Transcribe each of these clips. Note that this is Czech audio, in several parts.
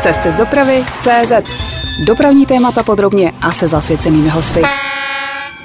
Cesty z dopravy CZ. Dopravní témata podrobně a se zasvěcenými hosty.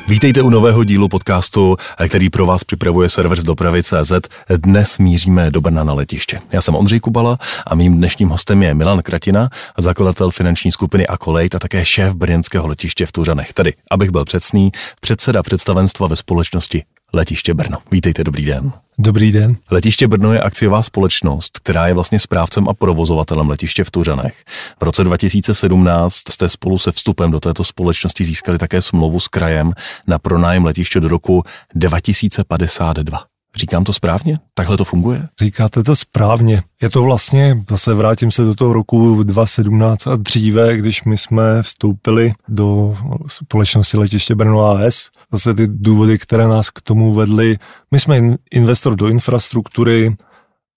Vítejte u nového dílu podcastu, který pro vás připravuje server z dopravy CZ. Dnes míříme do Brna na letiště. Já jsem Ondřej Kubala a mým dnešním hostem je Milan Kratina, zakladatel finanční skupiny Akolejt a také šéf brněnského letiště v Tuřanech. Tedy, abych byl přesný, předseda představenstva ve společnosti Letiště Brno. Vítejte, dobrý den. Dobrý den. Letiště Brno je akciová společnost, která je vlastně správcem a provozovatelem letiště v Tuřanech. V roce 2017 jste spolu se vstupem do této společnosti získali také smlouvu s krajem na pronájem letiště do roku 2052. Říkám to správně? Takhle to funguje? Říkáte to správně. Je to vlastně, zase vrátím se do toho roku 2017 a dříve, když my jsme vstoupili do společnosti letiště Brno AS. Zase ty důvody, které nás k tomu vedly. My jsme investor do infrastruktury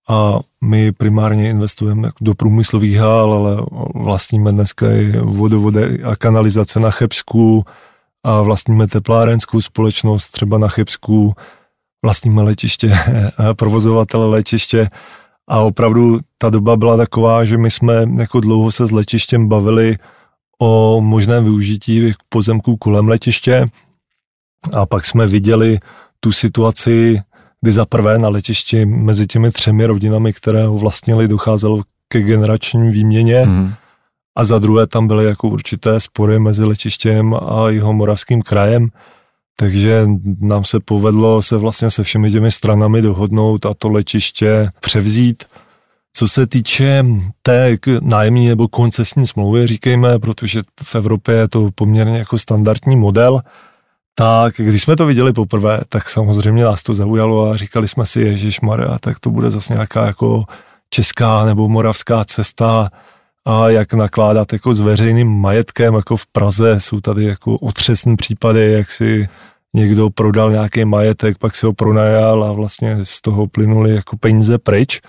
a my primárně investujeme do průmyslových hal, ale vlastníme dneska i vodovody a kanalizace na Chebsku a vlastníme teplárenskou společnost třeba na Chebsku vlastníme letiště, provozovatele letiště. A opravdu ta doba byla taková, že my jsme jako dlouho se s letištěm bavili o možném využití pozemků kolem letiště. A pak jsme viděli tu situaci, kdy za prvé na letišti mezi těmi třemi rodinami, které ho vlastnili, docházelo ke generační výměně. Hmm. a za druhé tam byly jako určité spory mezi letištěm a jeho moravským krajem, takže nám se povedlo se vlastně se všemi těmi stranami dohodnout a to letiště převzít. Co se týče té nájemní nebo koncesní smlouvy, říkejme, protože v Evropě je to poměrně jako standardní model, tak když jsme to viděli poprvé, tak samozřejmě nás to zaujalo a říkali jsme si, Ježíš Maria, tak to bude zase nějaká jako česká nebo moravská cesta, a jak nakládat jako s veřejným majetkem, jako v Praze jsou tady jako otřesné případy, jak si někdo prodal nějaký majetek, pak si ho pronajal a vlastně z toho plynuli jako peníze pryč.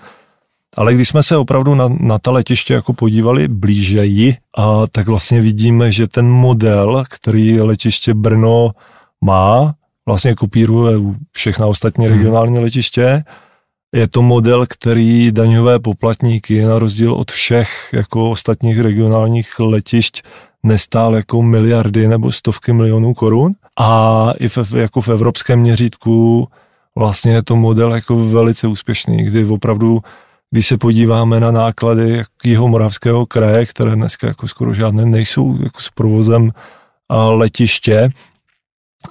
Ale když jsme se opravdu na, na ta letiště jako podívali blížeji, a tak vlastně vidíme, že ten model, který letiště Brno má, vlastně kopíruje všechna ostatní hmm. regionální letiště, je to model, který daňové poplatníky na rozdíl od všech jako ostatních regionálních letišť nestál jako miliardy nebo stovky milionů korun. A i v, jako v evropském měřítku vlastně je to model jako velice úspěšný, kdy opravdu když se podíváme na náklady jeho moravského kraje, které dneska jako skoro žádné nejsou jako s provozem letiště,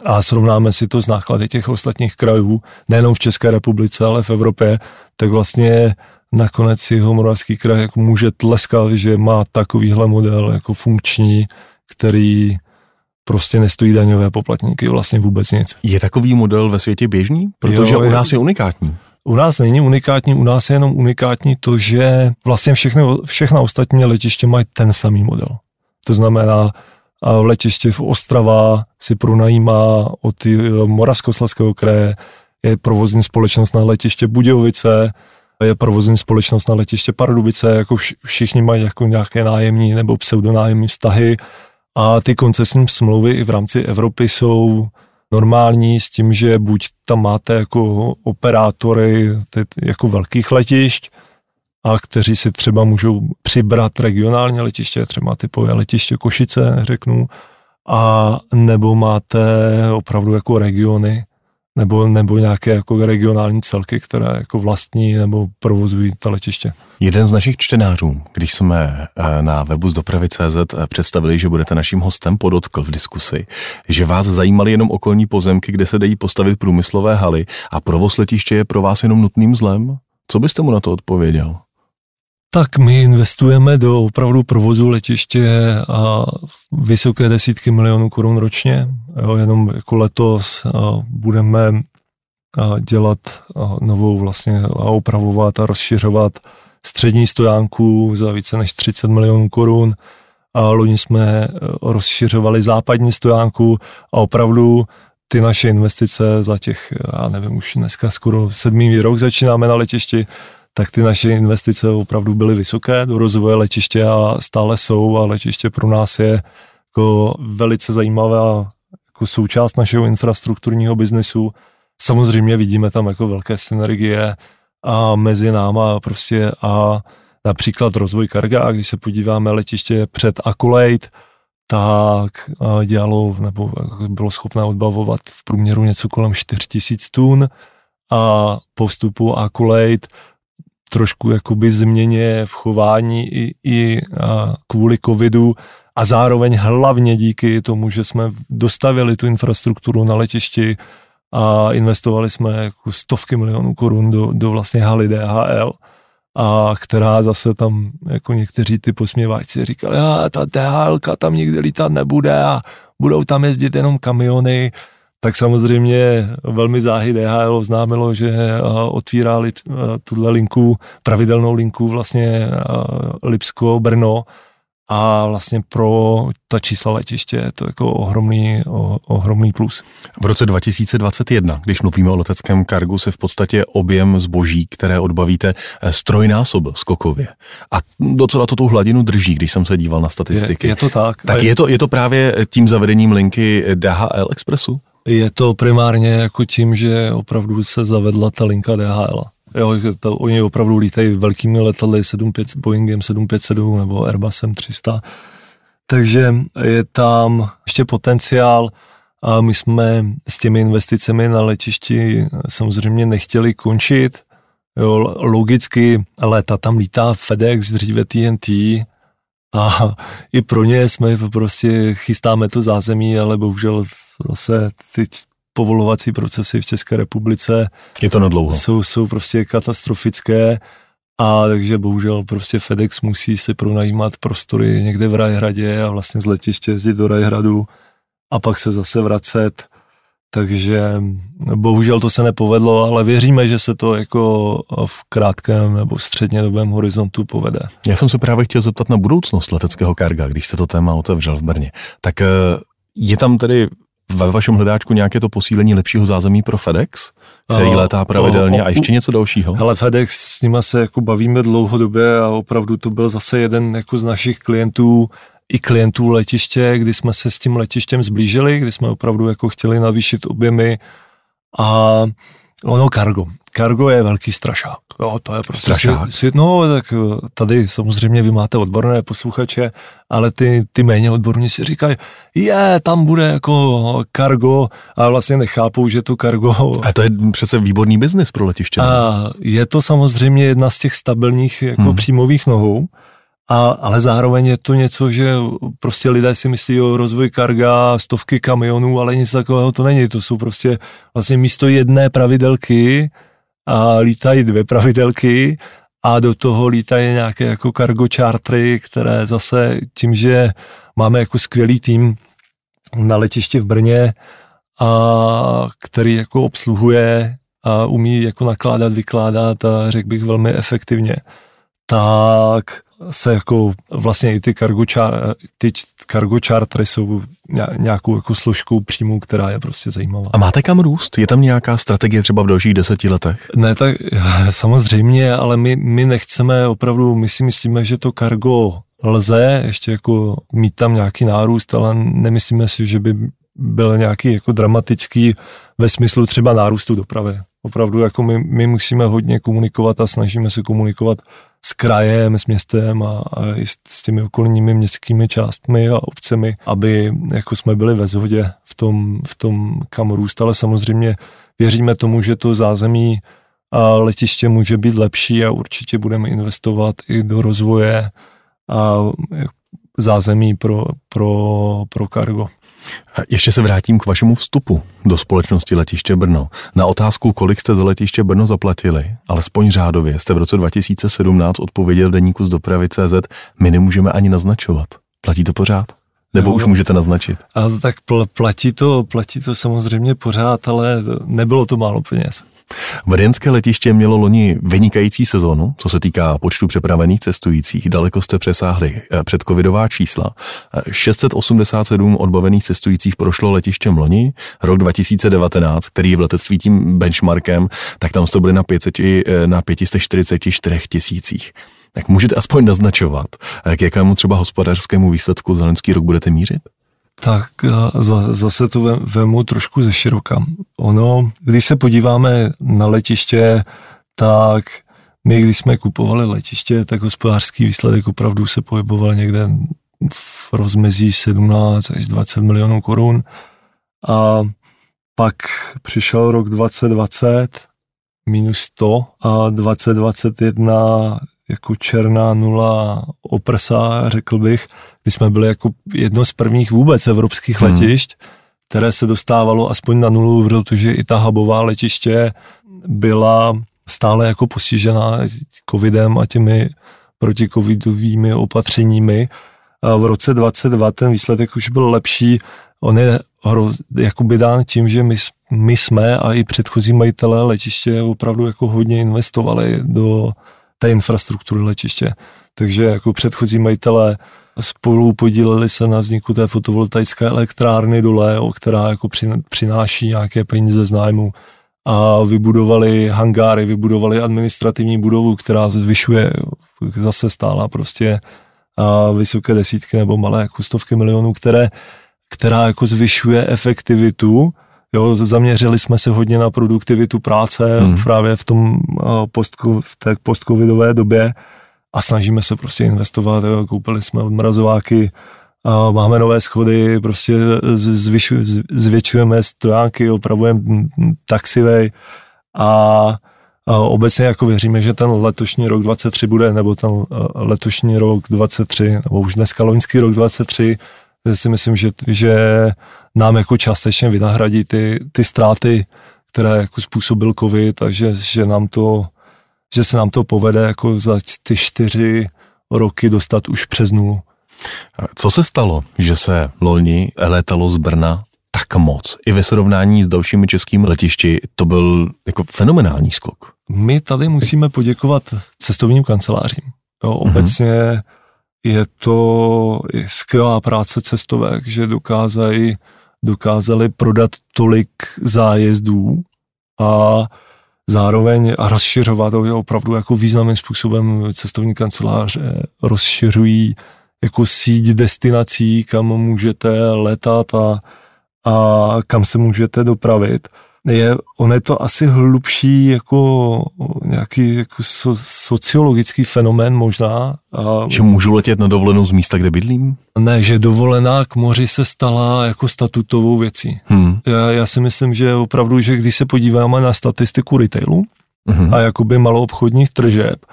a srovnáme si to s náklady těch ostatních krajů, nejenom v České republice, ale v Evropě, tak vlastně nakonec si ho Moravský kraj jako může tleskat, že má takovýhle model jako funkční, který prostě nestojí daňové poplatníky vlastně vůbec nic. Je takový model ve světě běžný? Protože jo, u nás je unikátní. U nás není unikátní, u nás je jenom unikátní to, že vlastně všechny, všechna ostatní letiště mají ten samý model. To znamená, letiště v Ostrava si pronajímá od Moravskoslezského kraje, je provozní společnost na letiště Budějovice, je provozní společnost na letiště Pardubice, jako všichni mají jako nějaké nájemní nebo pseudonájemní vztahy. A ty koncesní smlouvy i v rámci Evropy jsou normální s tím, že buď tam máte jako operátory jako velkých letišť, a kteří si třeba můžou přibrat regionální letiště, třeba typové letiště Košice, řeknu, a nebo máte opravdu jako regiony, nebo, nebo nějaké jako regionální celky, které jako vlastní nebo provozují ta letiště. Jeden z našich čtenářů, když jsme eh, na webu z dopravy.cz eh, představili, že budete naším hostem, podotkl v diskusi, že vás zajímaly jenom okolní pozemky, kde se dají postavit průmyslové haly a provoz letiště je pro vás jenom nutným zlem? Co byste mu na to odpověděl? Tak my investujeme do opravdu provozu letiště a vysoké desítky milionů korun ročně. Jo, jenom jako letos budeme dělat novou vlastně a opravovat a rozšiřovat střední stojánku za více než 30 milionů korun. A loni jsme e, rozšiřovali západní stojánku a opravdu ty naše investice za těch, já nevím, už dneska skoro sedmý rok začínáme na letišti, tak ty naše investice opravdu byly vysoké do rozvoje letiště a stále jsou a letiště pro nás je jako velice zajímavá jako součást našeho infrastrukturního biznesu. Samozřejmě vidíme tam jako velké synergie a mezi náma prostě a například rozvoj karga, když se podíváme letiště před Akulejt, tak dělalo nebo bylo schopné odbavovat v průměru něco kolem 4000 tun a po vstupu Akulejt trošku jakoby změně v chování i, i kvůli covidu a zároveň hlavně díky tomu, že jsme dostavili tu infrastrukturu na letišti a investovali jsme jako stovky milionů korun do, do vlastně haly DHL, a která zase tam jako někteří ty posměváci říkali, a ta DHL tam nikdy lítat nebude a budou tam jezdit jenom kamiony, tak samozřejmě velmi záhy DHL oznámilo, že otvírá tuhle linku, pravidelnou linku vlastně Lipsko-Brno a vlastně pro ta čísla letiště je to jako ohromný, o, ohromný plus. V roce 2021, když mluvíme o leteckém kargu, se v podstatě objem zboží, které odbavíte, eh, strojnásob skokově. A docela to tu hladinu drží, když jsem se díval na statistiky. Je, je to tak. Tak je to, je to právě tím zavedením linky DHL Expressu? Je to primárně jako tím, že opravdu se zavedla ta linka DHL. Jo, to, oni opravdu lítají velkými letadly 75, Boeingem 757 nebo Airbusem 300. Takže je tam ještě potenciál a my jsme s těmi investicemi na letišti samozřejmě nechtěli končit. Jo, logicky léta tam lítá FedEx, dříve TNT a i pro ně jsme prostě chystáme to zázemí, ale bohužel zase ty povolovací procesy v České republice je to na dlouho. Jsou, jsou prostě katastrofické a takže bohužel prostě FedEx musí si pronajímat prostory někde v Rajhradě a vlastně z letiště jezdit do Rajhradu a pak se zase vracet. Takže bohužel to se nepovedlo, ale věříme, že se to jako v krátkém nebo střednědobém horizontu povede. Já jsem se právě chtěl zeptat na budoucnost leteckého karga, když jste to téma otevřel v Brně. Tak eh, je tam tedy ve vašem hledáčku nějaké to posílení lepšího zázemí pro FedEx, který uh, létá pravidelně uh, a ještě něco dalšího? Ale FedEx s nima se jako bavíme dlouhodobě a opravdu to byl zase jeden jako z našich klientů, i klientů letiště, kdy jsme se s tím letištěm zblížili, kdy jsme opravdu jako chtěli navýšit objemy a ono cargo. Cargo je velký strašák. Jo, to je prostě strašák. Svět, no, tak eh, tady samozřejmě vy máte odborné posluchače, ale ty, ty méně odborní si říkají, je, tam bude jako cargo a vlastně nechápou, že to cargo... A to je přece výborný biznis pro letiště. A je to samozřejmě jedna z těch stabilních jako hmm. příjmových nohou, a, ale zároveň je to něco, že prostě lidé si myslí o rozvoj karga, stovky kamionů, ale nic takového to není. To jsou prostě vlastně místo jedné pravidelky a lítají dvě pravidelky a do toho lítají nějaké jako cargo chartry, které zase tím, že máme jako skvělý tým na letiště v Brně, a který jako obsluhuje a umí jako nakládat, vykládat a řekl bych velmi efektivně, tak se jako vlastně i ty cargo, char, ty cargo chartry jsou nějakou jako složkou příjmu, která je prostě zajímavá. A máte kam růst? Je tam nějaká strategie třeba v dalších deseti letech? Ne, tak samozřejmě, ale my, my nechceme opravdu, my si myslíme, že to cargo lze ještě jako mít tam nějaký nárůst, ale nemyslíme si, že by byl nějaký jako dramatický ve smyslu třeba nárůstu dopravy. Opravdu jako my, my musíme hodně komunikovat a snažíme se komunikovat s krajem, s městem a, a i s, těmi okolními městskými částmi a obcemi, aby jako jsme byli ve shodě v tom, v tom kam růst, ale samozřejmě věříme tomu, že to zázemí a letiště může být lepší a určitě budeme investovat i do rozvoje a zázemí pro, pro, pro kargo. Ještě se vrátím k vašemu vstupu do společnosti Letiště Brno. Na otázku, kolik jste za Letiště Brno zaplatili, alespoň řádově, jste v roce 2017 odpověděl deníku z dopravy CZ, my nemůžeme ani naznačovat. Platí to pořád? Nebo no, už můžete naznačit? A tak pl- platí to, platí to samozřejmě pořád, ale nebylo to málo peněz. Brněnské letiště mělo loni vynikající sezonu, co se týká počtu přepravených cestujících. Daleko jste přesáhli eh, předcovidová čísla. 687 eh, odbavených cestujících prošlo letištěm loni. Rok 2019, který je v letectví tím benchmarkem, tak tam jste byli na, 500, eh, na 544 tisících. Tak můžete aspoň naznačovat, k jakému třeba hospodářskému výsledku za loňský rok budete mířit? Tak zase to vemu trošku ze široka. Ono, když se podíváme na letiště, tak my, když jsme kupovali letiště, tak hospodářský výsledek opravdu se pohyboval někde v rozmezí 17 až 20 milionů korun. A pak přišel rok 2020, minus 100 a 2021 jako černá nula oprsa, řekl bych, kdy jsme byli jako jedno z prvních vůbec evropských hmm. letišť, které se dostávalo aspoň na nulu, protože i ta hubová letiště byla stále jako postižená covidem a těmi protikovidovými opatřeními. A v roce 22 ten výsledek už byl lepší. On je hroz, jakoby dán tím, že my, my jsme a i předchozí majitelé letiště opravdu jako hodně investovali do té infrastruktury letiště. Takže jako předchozí majitelé spolu podíleli se na vzniku té fotovoltaické elektrárny dole, která jako přináší nějaké peníze z nájmu a vybudovali hangáry, vybudovali administrativní budovu, která zvyšuje zase stála prostě a vysoké desítky nebo malé jako stovky milionů, které, která jako zvyšuje efektivitu. Jo, zaměřili jsme se hodně na produktivitu práce hmm. právě v tom post, v té postcovidové době a snažíme se prostě investovat. Jo. Koupili jsme odmrazováky, a máme nové schody, prostě zvětšujeme stojánky, opravujeme taxivej a, a obecně jako věříme, že ten letošní rok 23 bude, nebo ten letošní rok 23, nebo už dneska loňský rok 23, si myslím, že, že nám jako částečně vynahradí ty, ty ztráty, které jako způsobil covid, takže že nám to, že se nám to povede jako za ty čtyři roky dostat už přes nulu. Co se stalo, že se loni létalo z Brna tak moc? I ve srovnání s dalšími českými letišti to byl jako fenomenální skok. My tady musíme poděkovat cestovním kancelářím. Jo, mhm. obecně mm-hmm. je to skvělá práce cestovek, že dokázají, dokázali prodat tolik zájezdů a zároveň a rozšiřovat to je opravdu jako významným způsobem cestovní kanceláře rozšiřují jako síť destinací, kam můžete letat a, a kam se můžete dopravit. Je, on je to asi hlubší jako nějaký jako so, sociologický fenomén možná. A, že můžu letět na dovolenou z místa, kde bydlím? Ne, že dovolená k moři se stala jako statutovou věcí. Hmm. Já, já si myslím, že opravdu, že když se podíváme na statistiku retailu hmm. a jakoby maloobchodních tržeb,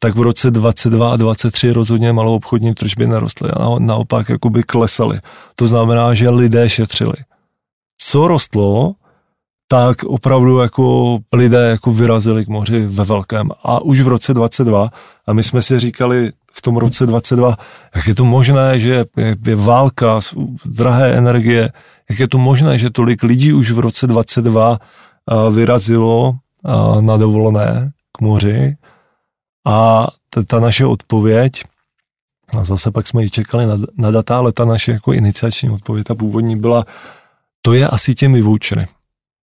tak v roce 22 a 23 rozhodně malou obchodní tržby nerostly a naopak jakoby klesaly. To znamená, že lidé šetřili. Co rostlo, tak opravdu jako lidé jako vyrazili k moři ve velkém. A už v roce 22, a my jsme si říkali v tom roce 22, jak je to možné, že je válka, drahé energie, jak je to možné, že tolik lidí už v roce 22 vyrazilo na dovolené k moři a ta, naše odpověď, a zase pak jsme ji čekali na, na data, ale ta naše jako iniciační odpověď, ta původní byla, to je asi těmi vouchery.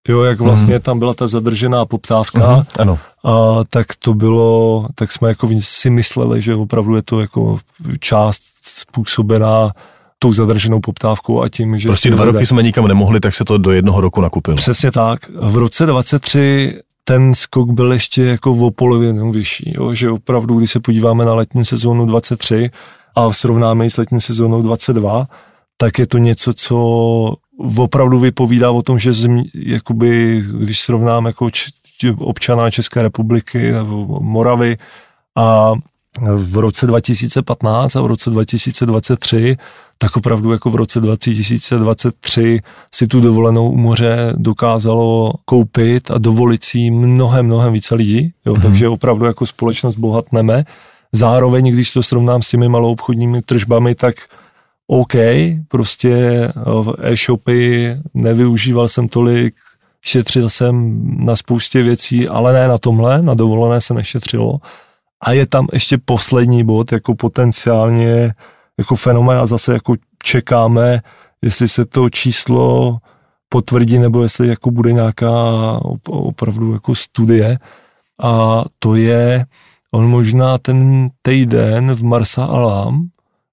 Jo, jak vlastně mm. tam byla ta zadržená poptávka, mm, ano. A, tak to bylo, tak jsme jako si mysleli, že opravdu je to jako část způsobená tou zadrženou poptávkou a tím, že... Prostě dva roky jsme nikam nemohli, tak se to do jednoho roku nakupilo. Přesně tak. V roce 23 ten skok byl ještě jako o polovinu vyšší, jo? že opravdu, když se podíváme na letní sezónu 23 a srovnáme ji s letní sezónou 22, tak je to něco, co opravdu vypovídá o tom, že zmi, jakoby, když srovnáme jako č, občana České republiky nebo Moravy a v roce 2015 a v roce 2023 tak opravdu jako v roce 2023 si tu dovolenou u moře dokázalo koupit a dovolit si mnohem, mnohem více lidí, jo, mm-hmm. takže opravdu jako společnost bohatneme. Zároveň, když to srovnám s těmi malou obchodními tržbami, tak OK, prostě eh, e-shopy nevyužíval jsem tolik, šetřil jsem na spoustě věcí, ale ne na tomhle, na dovolené se nešetřilo. A je tam ještě poslední bod, jako potenciálně jako fenomén a zase jako čekáme, jestli se to číslo potvrdí, nebo jestli jako bude nějaká opravdu jako studie. A to je, on možná ten týden v Marsa Alam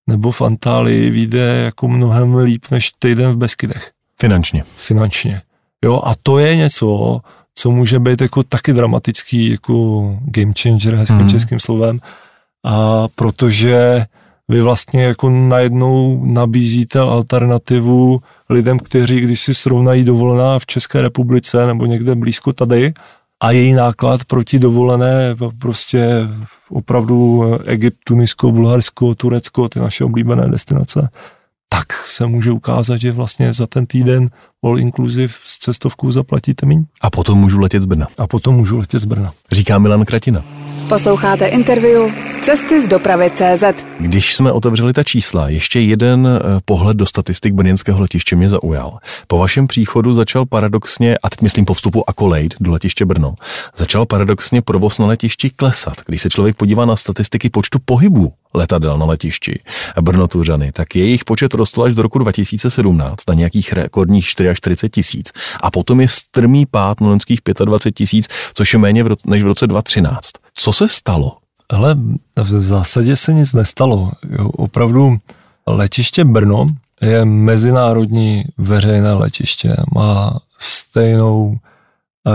nebo v Antálii vyjde jako mnohem líp než týden v Beskydech. Finančně. Finančně. Jo, a to je něco, co může být jako taky dramatický, jako game changer, hezkým mm. českým slovem, a protože vy vlastně jako najednou nabízíte alternativu lidem, kteří když si srovnají dovolená v České republice nebo někde blízko tady a její náklad proti dovolené prostě opravdu Egypt, Tunisko, Bulharsko, Turecko, ty naše oblíbené destinace, tak se může ukázat, že vlastně za ten týden all inclusive s cestovkou zaplatíte méně. A potom můžu letět z Brna. A potom můžu letět z Brna. Říká Milan Kratina. Posloucháte interview Cesty z dopravy CZ. Když jsme otevřeli ta čísla, ještě jeden eh, pohled do statistik brněnského letiště mě zaujal. Po vašem příchodu začal paradoxně, a teď myslím po vstupu Akolejt do letiště Brno, začal paradoxně provoz na letišti klesat. Když se člověk podívá na statistiky počtu pohybů letadel na letišti Brno Tuřany, tak jejich počet rostl až do roku 2017 na nějakých rekordních 44 tisíc. A potom je strmý pád na loňských 25 tisíc, což je méně než v roce 2013. Co se stalo? Ale v zásadě se nic nestalo. Jo, opravdu letiště Brno je mezinárodní veřejné letiště. Má stejnou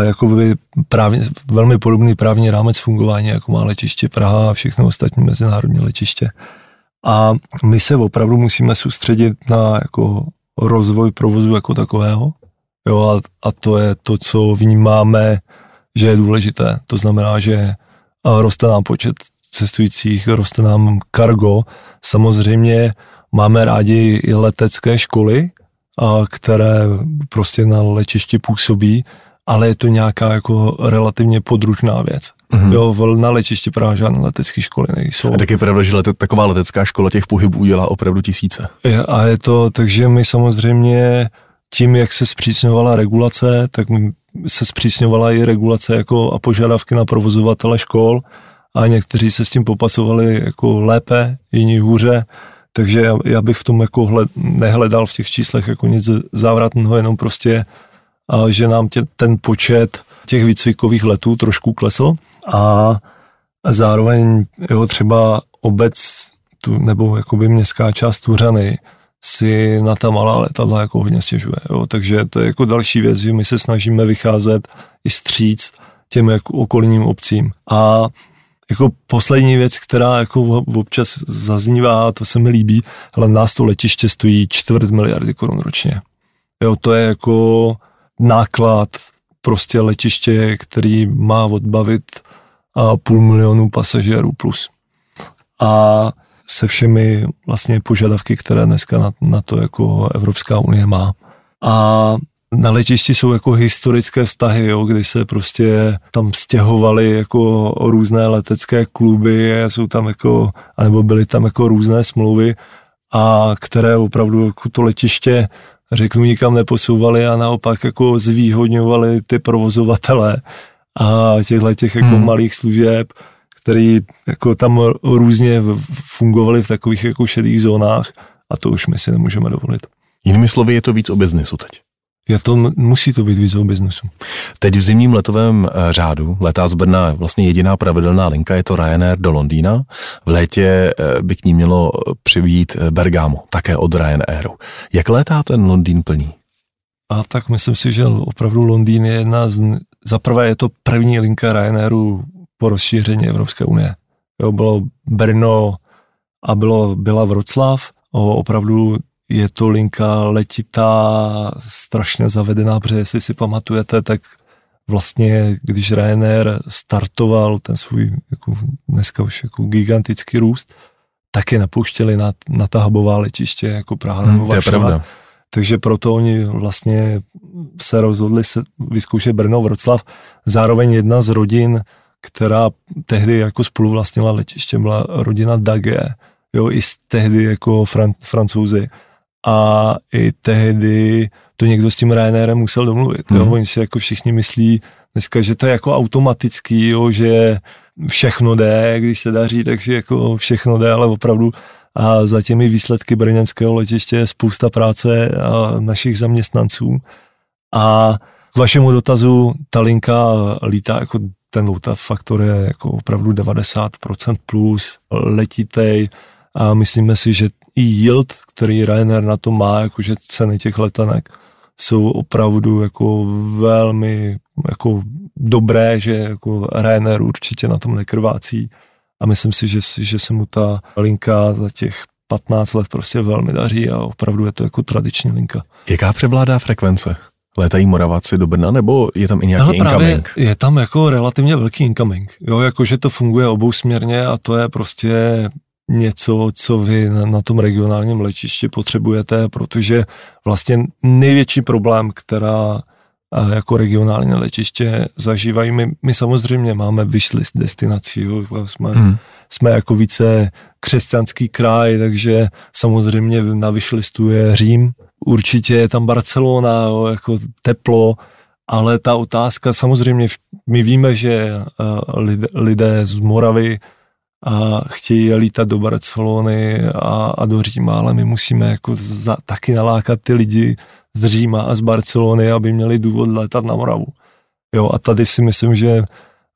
jakoby právně, velmi podobný právní rámec fungování, jako má letiště Praha a všechno ostatní mezinárodní letiště. A my se opravdu musíme soustředit na jako rozvoj provozu jako takového. Jo, a, a to je to, co vnímáme, že je důležité. To znamená, že roste nám počet cestujících, roste nám kargo. Samozřejmě máme rádi i letecké školy, a které prostě na letišti působí, ale je to nějaká jako relativně podružná věc. Mm-hmm. Jo, na letišti právě žádné letecké školy nejsou. A tak je pravda, že lete, taková letecká škola těch pohybů dělá opravdu tisíce. Je, a je to, takže my samozřejmě tím, jak se zpřísňovala regulace, tak se zpřísňovala i regulace jako a požadavky na provozovatele škol a někteří se s tím popasovali jako lépe, jiní hůře, takže já, já bych v tom jako hled, nehledal v těch číslech jako nic závratného, jenom prostě, že nám tě, ten počet těch výcvikových letů trošku klesl a zároveň jo, třeba obec tu, nebo jakoby městská část Tuřany si na ta malá letadla jako hodně stěžuje. Jo. Takže to je jako další věc, že my se snažíme vycházet i stříc těm jako okolním obcím. A jako poslední věc, která jako občas zaznívá, to se mi líbí, ale nás to letiště stojí čtvrt miliardy korun ročně. Jo, to je jako náklad prostě letiště, který má odbavit a půl milionu pasažérů plus. A se všemi vlastně požadavky, které dneska na, na to jako Evropská unie má. A na letišti jsou jako historické vztahy, jo, kdy se prostě tam stěhovaly jako různé letecké kluby, jsou tam jako, anebo byly tam jako různé smlouvy, a které opravdu jako to letiště řeknu, nikam neposouvaly a naopak jako zvýhodňovaly ty provozovatele a těchto těch jako hmm. malých služeb, který jako tam různě fungovaly v takových jako šedých zónách a to už my si nemůžeme dovolit. Jinými slovy, je to víc o biznesu teď. Je to, musí to být o biznesu. Teď v zimním letovém eh, řádu letá z Brna vlastně jediná pravidelná linka, je to Ryanair do Londýna. V létě eh, by k ní mělo přivít eh, Bergamo, také od Ryanairu. Jak létá ten Londýn plní? A tak myslím si, že opravdu Londýn je jedna z, zaprvé je to první linka Ryanairu po rozšíření Evropské unie. Jo, bylo Brno a bylo, byla Vroclav, o, opravdu je to linka letitá, strašně zavedená, protože jestli si pamatujete, tak vlastně, když Ryanair startoval ten svůj jako dneska už jako gigantický růst, tak je napouštěli na, na ta hubová letiště jako Praha hmm, to je pravda. Takže proto oni vlastně se rozhodli se vyzkoušet Brno, Vroclav. Zároveň jedna z rodin, která tehdy jako spoluvlastnila letiště, byla rodina Dage, jo, i z tehdy jako fran, francouzi a i tehdy to někdo s tím Ryanairem musel domluvit. Mm. Jo? Mhm. Oni si jako všichni myslí dneska, že to je jako automatický, jo? že všechno jde, když se daří, takže jako všechno jde, ale opravdu a za těmi výsledky brněnského letiště je spousta práce a našich zaměstnanců. A k vašemu dotazu, ta linka lítá jako ten load faktor je jako opravdu 90% plus, letitej a myslíme si, že i yield, který Ryanair na to má, jakože ceny těch letenek, jsou opravdu jako velmi jako dobré, že jako Ryanair určitě na tom nekrvácí a myslím si, že, že se mu ta linka za těch 15 let prostě velmi daří a opravdu je to jako tradiční linka. Jaká převládá frekvence? Létají Moraváci do Brna, nebo je tam i nějaký incoming? Je tam jako relativně velký incoming. Jo, jakože to funguje obousměrně a to je prostě něco, co vy na, na tom regionálním letišti potřebujete, protože vlastně největší problém, která jako regionální letiště zažívají. My, my samozřejmě máme vyšlist destinací, jo, jsme, hmm. jsme jako více křesťanský kraj, takže samozřejmě na vyšlistu je Řím, určitě je tam Barcelona, jo, jako teplo, ale ta otázka, samozřejmě my víme, že lidé, lidé z Moravy a chtějí lítat do Barcelony a, a do Říma, ale my musíme jako za, taky nalákat ty lidi z Říma a z Barcelony, aby měli důvod letat na Moravu. Jo, a tady si myslím, že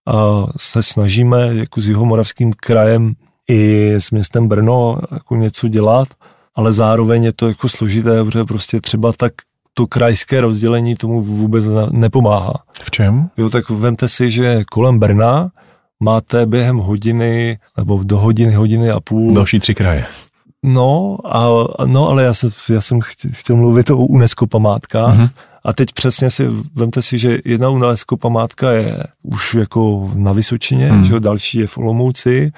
a se snažíme jako s jihomoravským krajem i s městem Brno jako něco dělat, ale zároveň je to jako složité, protože prostě třeba tak to krajské rozdělení tomu vůbec nepomáhá. V čem? Jo, tak vemte si, že kolem Brna máte během hodiny, nebo do hodiny, hodiny a půl. Další tři kraje. No, a, no ale já, se, já jsem chtěl, chtěl mluvit o UNESCO památkách. Mm-hmm. A teď přesně si, vemte si, že jedna UNESCO památka je už jako na Vysočině, mm. že další je v Olomouci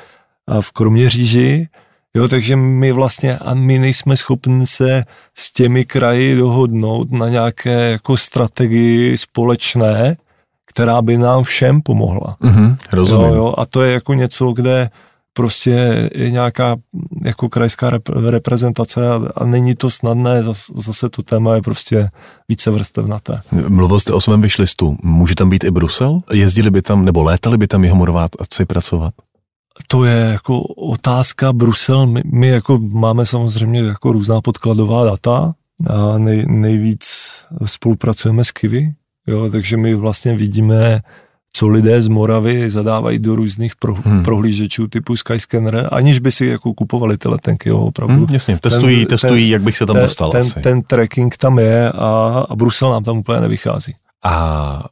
a v Kroměříži, jo, takže my vlastně, a my nejsme schopni se s těmi kraji dohodnout na nějaké jako strategii společné, která by nám všem pomohla. Mm-hmm, rozumím. Jo, jo, a to je jako něco, kde prostě je nějaká jako krajská rep, reprezentace a, a není to snadné, zase, zase to téma je prostě více vrstevnaté. Mluvil jste o svém vyšlistu, může tam být i Brusel? Jezdili by tam, nebo létali by tam jeho morvátci pracovat? To je jako otázka Brusel, my, my jako máme samozřejmě jako různá podkladová data a nej, nejvíc spolupracujeme s Kiwi, jo, takže my vlastně vidíme co lidé z Moravy zadávají do různých pro, hmm. prohlížečů typu Skyscanner, aniž by si jako kupovali ty letenky, jo, opravdu. Hmm, jasně, testují, ten, testují, ten, jak bych se tam ten, dostal ten, asi. Ten tracking tam je a, a Brusel nám tam úplně nevychází. A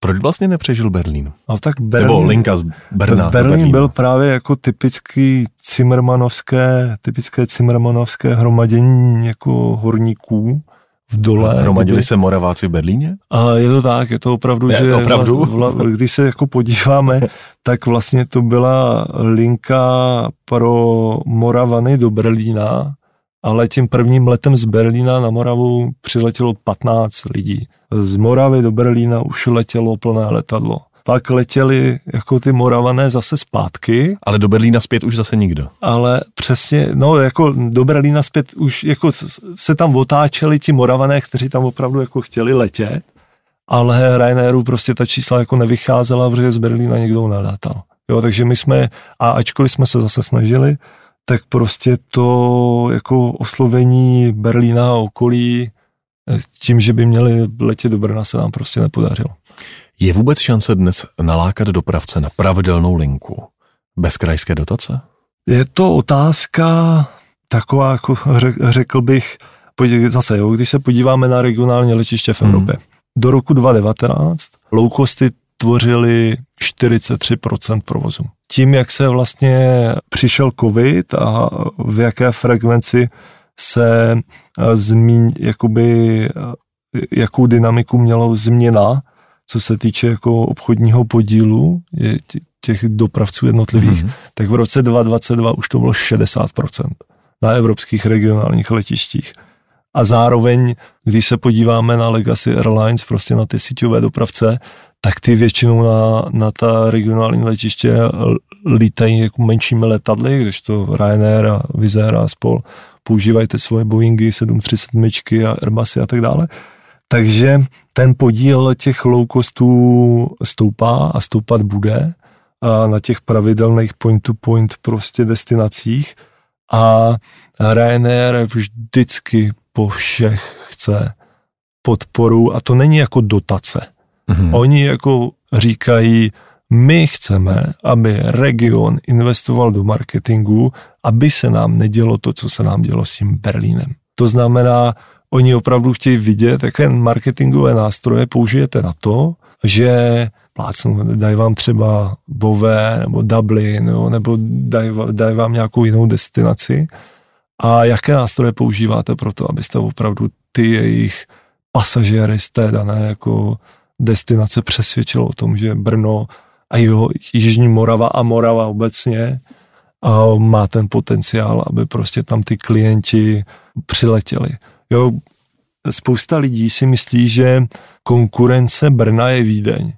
proč vlastně nepřežil Berlín? A tak Berlín, Nebo linka z Brna Berlín byl právě jako typický Zimmermanovské, typické Zimmermanovské hromadění jako horníků, v dole. Hromadili se Moraváci v Berlíně? A je to tak, je to opravdu, je, že opravdu? Vla, vla, když se jako podíváme, tak vlastně to byla linka pro Moravany do Berlína, ale tím prvním letem z Berlína na Moravu přiletělo 15 lidí. Z Moravy do Berlína už letělo plné letadlo pak letěli jako ty Moravané zase zpátky. Ale do Berlína zpět už zase nikdo. Ale přesně, no jako do Berlína zpět už jako se tam otáčeli ti Moravané, kteří tam opravdu jako chtěli letět, ale Ryanairu prostě ta čísla jako nevycházela, protože z Berlína někdo nelétal. Jo, takže my jsme, a ačkoliv jsme se zase snažili, tak prostě to jako oslovení Berlína a okolí tím, že by měli letět do Brna, se nám prostě nepodařilo. Je vůbec šance dnes nalákat dopravce na pravidelnou linku bez krajské dotace? Je to otázka taková, jako řekl bych, zase, jo, když se podíváme na regionální letiště v hmm. Evropě. Hmm. Do roku 2019 low costy tvořili 43% provozu. Tím, jak se vlastně přišel covid a v jaké frekvenci se eh, zmíň, jakoby, eh, jakou dynamiku mělo změna co se týče jako obchodního podílu těch dopravců jednotlivých, mm-hmm. tak v roce 2022 už to bylo 60% na evropských regionálních letištích. A zároveň, když se podíváme na Legacy Airlines, prostě na ty síťové dopravce, tak ty většinou na, na ta regionální letiště lítají jako menšími letadly, když to Ryanair a Air a spol používají ty svoje Boeingy 737 a Airbusy a tak dále. Takže ten podíl těch low costů stoupá a stoupat bude a na těch pravidelných point-to-point prostě destinacích a Ryanair vždycky po všech chce podporu a to není jako dotace. Mm-hmm. Oni jako říkají, my chceme, aby region investoval do marketingu, aby se nám nedělo to, co se nám dělo s tím Berlínem. To znamená, Oni opravdu chtějí vidět, jaké marketingové nástroje použijete na to, že plácnu, dají vám třeba Bové nebo Dublin, jo, nebo dají, dají vám nějakou jinou destinaci a jaké nástroje používáte pro to, abyste opravdu ty jejich pasažéry z té dané jako destinace přesvědčilo o tom, že Brno a jeho Jižní Morava a Morava obecně a má ten potenciál, aby prostě tam ty klienti přiletěli. Jo, spousta lidí si myslí, že konkurence Brna je Vídeň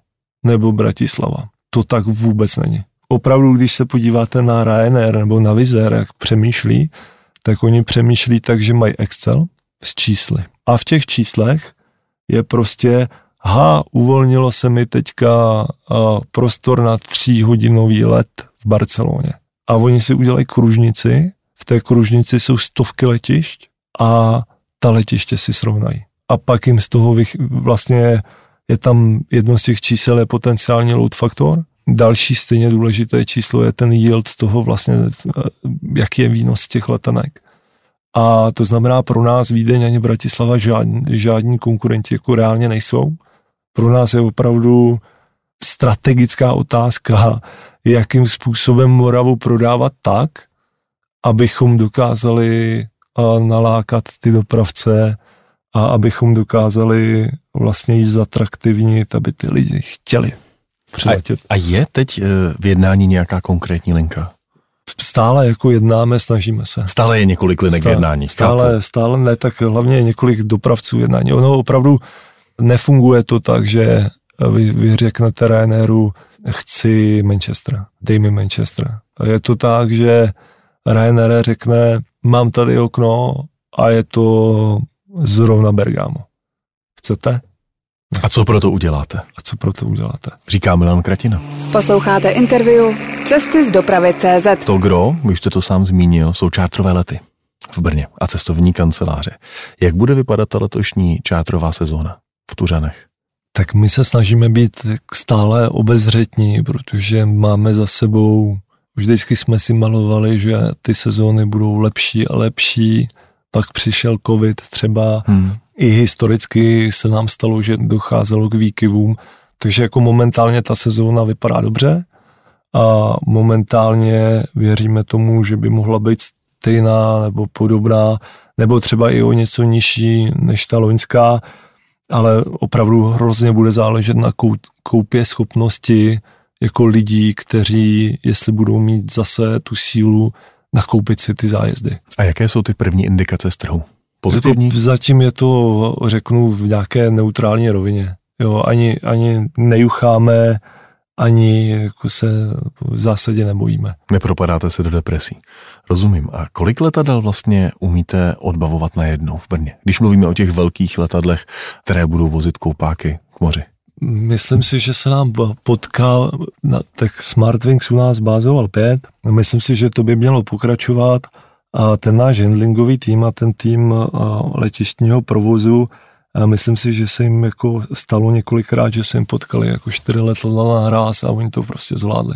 nebo Bratislava. To tak vůbec není. Opravdu, když se podíváte na Ryanair nebo na Vizer, jak přemýšlí, tak oni přemýšlí tak, že mají Excel s čísly. A v těch číslech je prostě, ha, uvolnilo se mi teďka prostor na tříhodinový let v Barceloně. A oni si udělají kružnici, v té kružnici jsou stovky letišť a ta letiště si srovnají. A pak jim z toho vych, vlastně je tam jedno z těch čísel je potenciální load faktor, další stejně důležité číslo je ten yield toho vlastně, eh, jaký je výnos těch letenek. A to znamená pro nás Vídeň ani Bratislava žádní, žádní konkurenti jako reálně nejsou. Pro nás je opravdu strategická otázka, jakým způsobem Moravu prodávat tak, abychom dokázali nalákat ty dopravce a abychom dokázali vlastně jí zatraktivnit, aby ty lidi chtěli přiletět. A, a je teď eh, v jednání nějaká konkrétní linka? Stále jako jednáme, snažíme se. Stále je několik linek stále, jednání. Stále, stále ne, tak hlavně několik dopravců jednání. Ono opravdu nefunguje to tak, že vy, vy řeknete Ryanairu, chci Manchester, dej mi Manchester. A je to tak, že Ryanair řekne, mám tady okno a je to zrovna Bergamo. Chcete? A co pro to uděláte? A co pro to uděláte? Říká Milan Kratina. Posloucháte interview Cesty z dopravy CZ. To gro, už jste to sám zmínil, jsou čártrové lety v Brně a cestovní kanceláře. Jak bude vypadat ta letošní čátrová sezóna v Tuřanech? Tak my se snažíme být stále obezřetní, protože máme za sebou, už vždycky jsme si malovali, že ty sezóny budou lepší a lepší, pak přišel covid třeba, hmm. i historicky se nám stalo, že docházelo k výkyvům, takže jako momentálně ta sezóna vypadá dobře a momentálně věříme tomu, že by mohla být stejná nebo podobná, nebo třeba i o něco nižší než ta loňská, ale opravdu hrozně bude záležet na koupě schopnosti jako lidí, kteří, jestli budou mít zase tu sílu, nakoupit si ty zájezdy. A jaké jsou ty první indikace z trhu? Pozitivní? Jako zatím je to, řeknu, v nějaké neutrální rovině. Jo, ani, ani nejucháme, ani jako se v zásadě nebojíme. Nepropadáte se do depresí. Rozumím. A kolik letadel vlastně umíte odbavovat najednou v Brně? Když mluvíme o těch velkých letadlech, které budou vozit koupáky k moři. Myslím si, že se nám potkal, na, tak Smartwings u nás bázoval pět. Myslím si, že to by mělo pokračovat. A ten náš handlingový tým a ten tým letištního provozu a myslím si, že se jim jako stalo několikrát, že se jim potkali jako čtyři letadla na hráz a oni to prostě zvládli.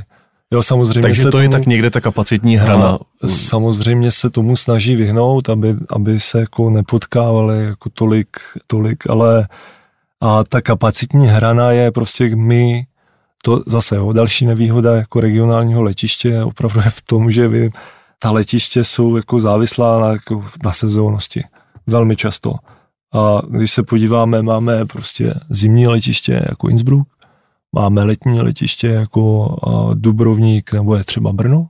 Jo, samozřejmě Takže to tomu, je tak někde ta kapacitní hrana. Samozřejmě se tomu snaží vyhnout, aby, aby se jako nepotkávali jako tolik, tolik, ale a ta kapacitní hrana je prostě my, to zase jo, další nevýhoda jako regionálního letiště opravdu je v tom, že vy, ta letiště jsou jako závislá na, jako na sezónnosti. Velmi často. A když se podíváme, máme prostě zimní letiště jako Innsbruck, máme letní letiště jako Dubrovník nebo je třeba Brno,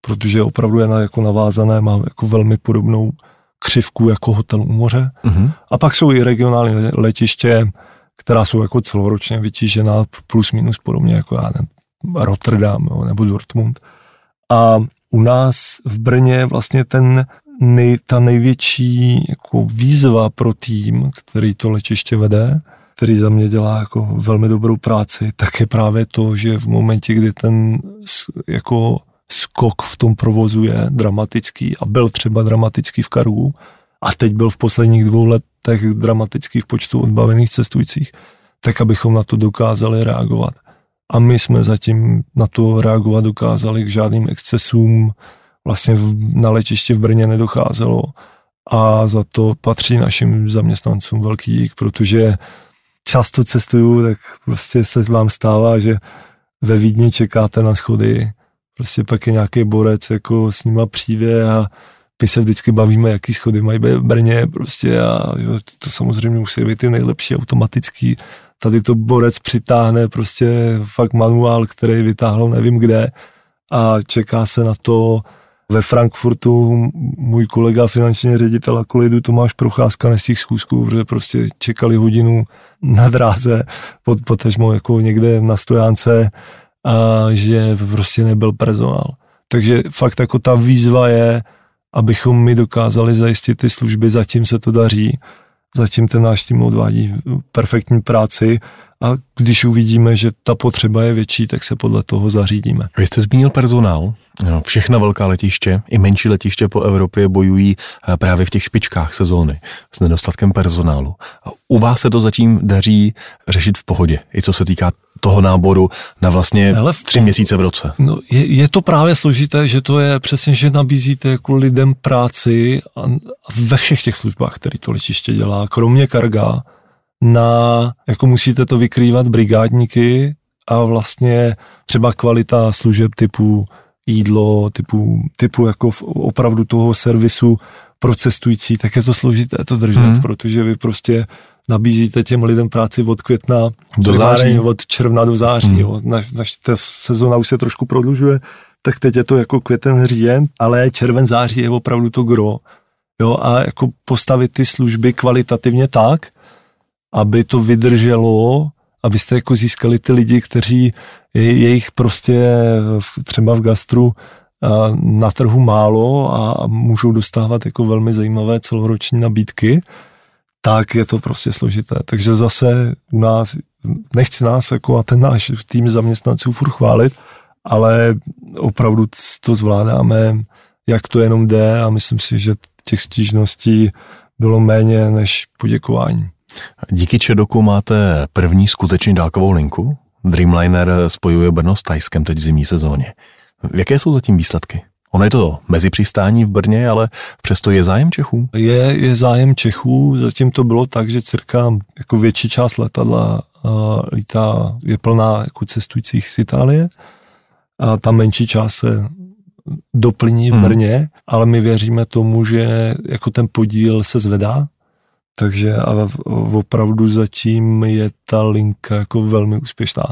protože opravdu je na, jako navázané, má jako velmi podobnou křivku jako hotel u moře. Mm-hmm. A pak jsou i regionální letiště, která jsou jako celoročně vytížená plus minus podobně jako já nevím, Rotterdam nebo Dortmund. A u nás v Brně vlastně ten nej, ta největší jako výzva pro tým, který to letiště vede, který za mě dělá jako velmi dobrou práci, tak je právě to, že v momentě, kdy ten jako skok v tom provozu je dramatický a byl třeba dramatický v Kargu a teď byl v posledních dvou letech dramatický v počtu odbavených cestujících, tak abychom na to dokázali reagovat. A my jsme zatím na to reagovat dokázali k žádným excesům, vlastně v, na letiště v Brně nedocházelo a za to patří našim zaměstnancům velký dík, protože často cestuju, tak prostě se vám stává, že ve Vídni čekáte na schody, prostě pak je nějaký borec, jako s nima přijde a my se vždycky bavíme, jaký schody mají v Brně prostě a jo, to samozřejmě musí být ty nejlepší automatický. Tady to borec přitáhne prostě fakt manuál, který vytáhl nevím kde a čeká se na to, ve Frankfurtu můj kolega finanční ředitel a kolidu Tomáš Procházka z těch schůzků, protože prostě čekali hodinu na dráze, pod, potažmo jako někde na stojánce a že prostě nebyl personál. Takže fakt jako ta výzva je, abychom my dokázali zajistit ty služby, zatím se to daří, zatím ten náš tým odvádí perfektní práci a když uvidíme, že ta potřeba je větší, tak se podle toho zařídíme. Vy jste zmínil personál. Všechna velká letiště i menší letiště po Evropě bojují eh, právě v těch špičkách sezóny s nedostatkem personálu. U vás se to zatím daří řešit v pohodě, i co se týká toho náboru na vlastně Ale v tři měsíce v roce. No, je, je to právě složité, že to je přesně, že nabízíte jako lidem práci a, a ve všech těch službách, které to letiště dělá, kromě karga, na, jako musíte to vykrývat brigádníky a vlastně třeba kvalita služeb typu jídlo, typu, typu jako opravdu toho servisu pro cestující, tak je to složité to držet, hmm. protože vy prostě nabízíte těm lidem práci od května do září, od června do září. Hmm. Jo. Naš, naš, ta sezona už se trošku prodlužuje, tak teď je to jako květen, říjen, ale červen, září je opravdu to gro. Jo, a jako postavit ty služby kvalitativně tak, aby to vydrželo, abyste jako získali ty lidi, kteří je, jejich prostě třeba v gastru na trhu málo a můžou dostávat jako velmi zajímavé celoroční nabídky, tak je to prostě složité. Takže zase u nás, nechci nás jako a ten náš tým zaměstnanců furt chválit, ale opravdu to zvládáme, jak to jenom jde a myslím si, že těch stížností bylo méně než poděkování. Díky Čedoku máte první skutečně dálkovou linku. Dreamliner spojuje Brno s Tajskem teď v zimní sezóně. Jaké jsou zatím výsledky? Ono je to mezi přistání v Brně, ale přesto je zájem Čechů? Je, je zájem Čechů, zatím to bylo tak, že cirka jako větší část letadla uh, lítá, je plná jako cestujících z Itálie a ta menší část se doplní v hmm. Brně, hmm. ale my věříme tomu, že jako ten podíl se zvedá, takže a opravdu zatím je ta linka jako velmi úspěšná.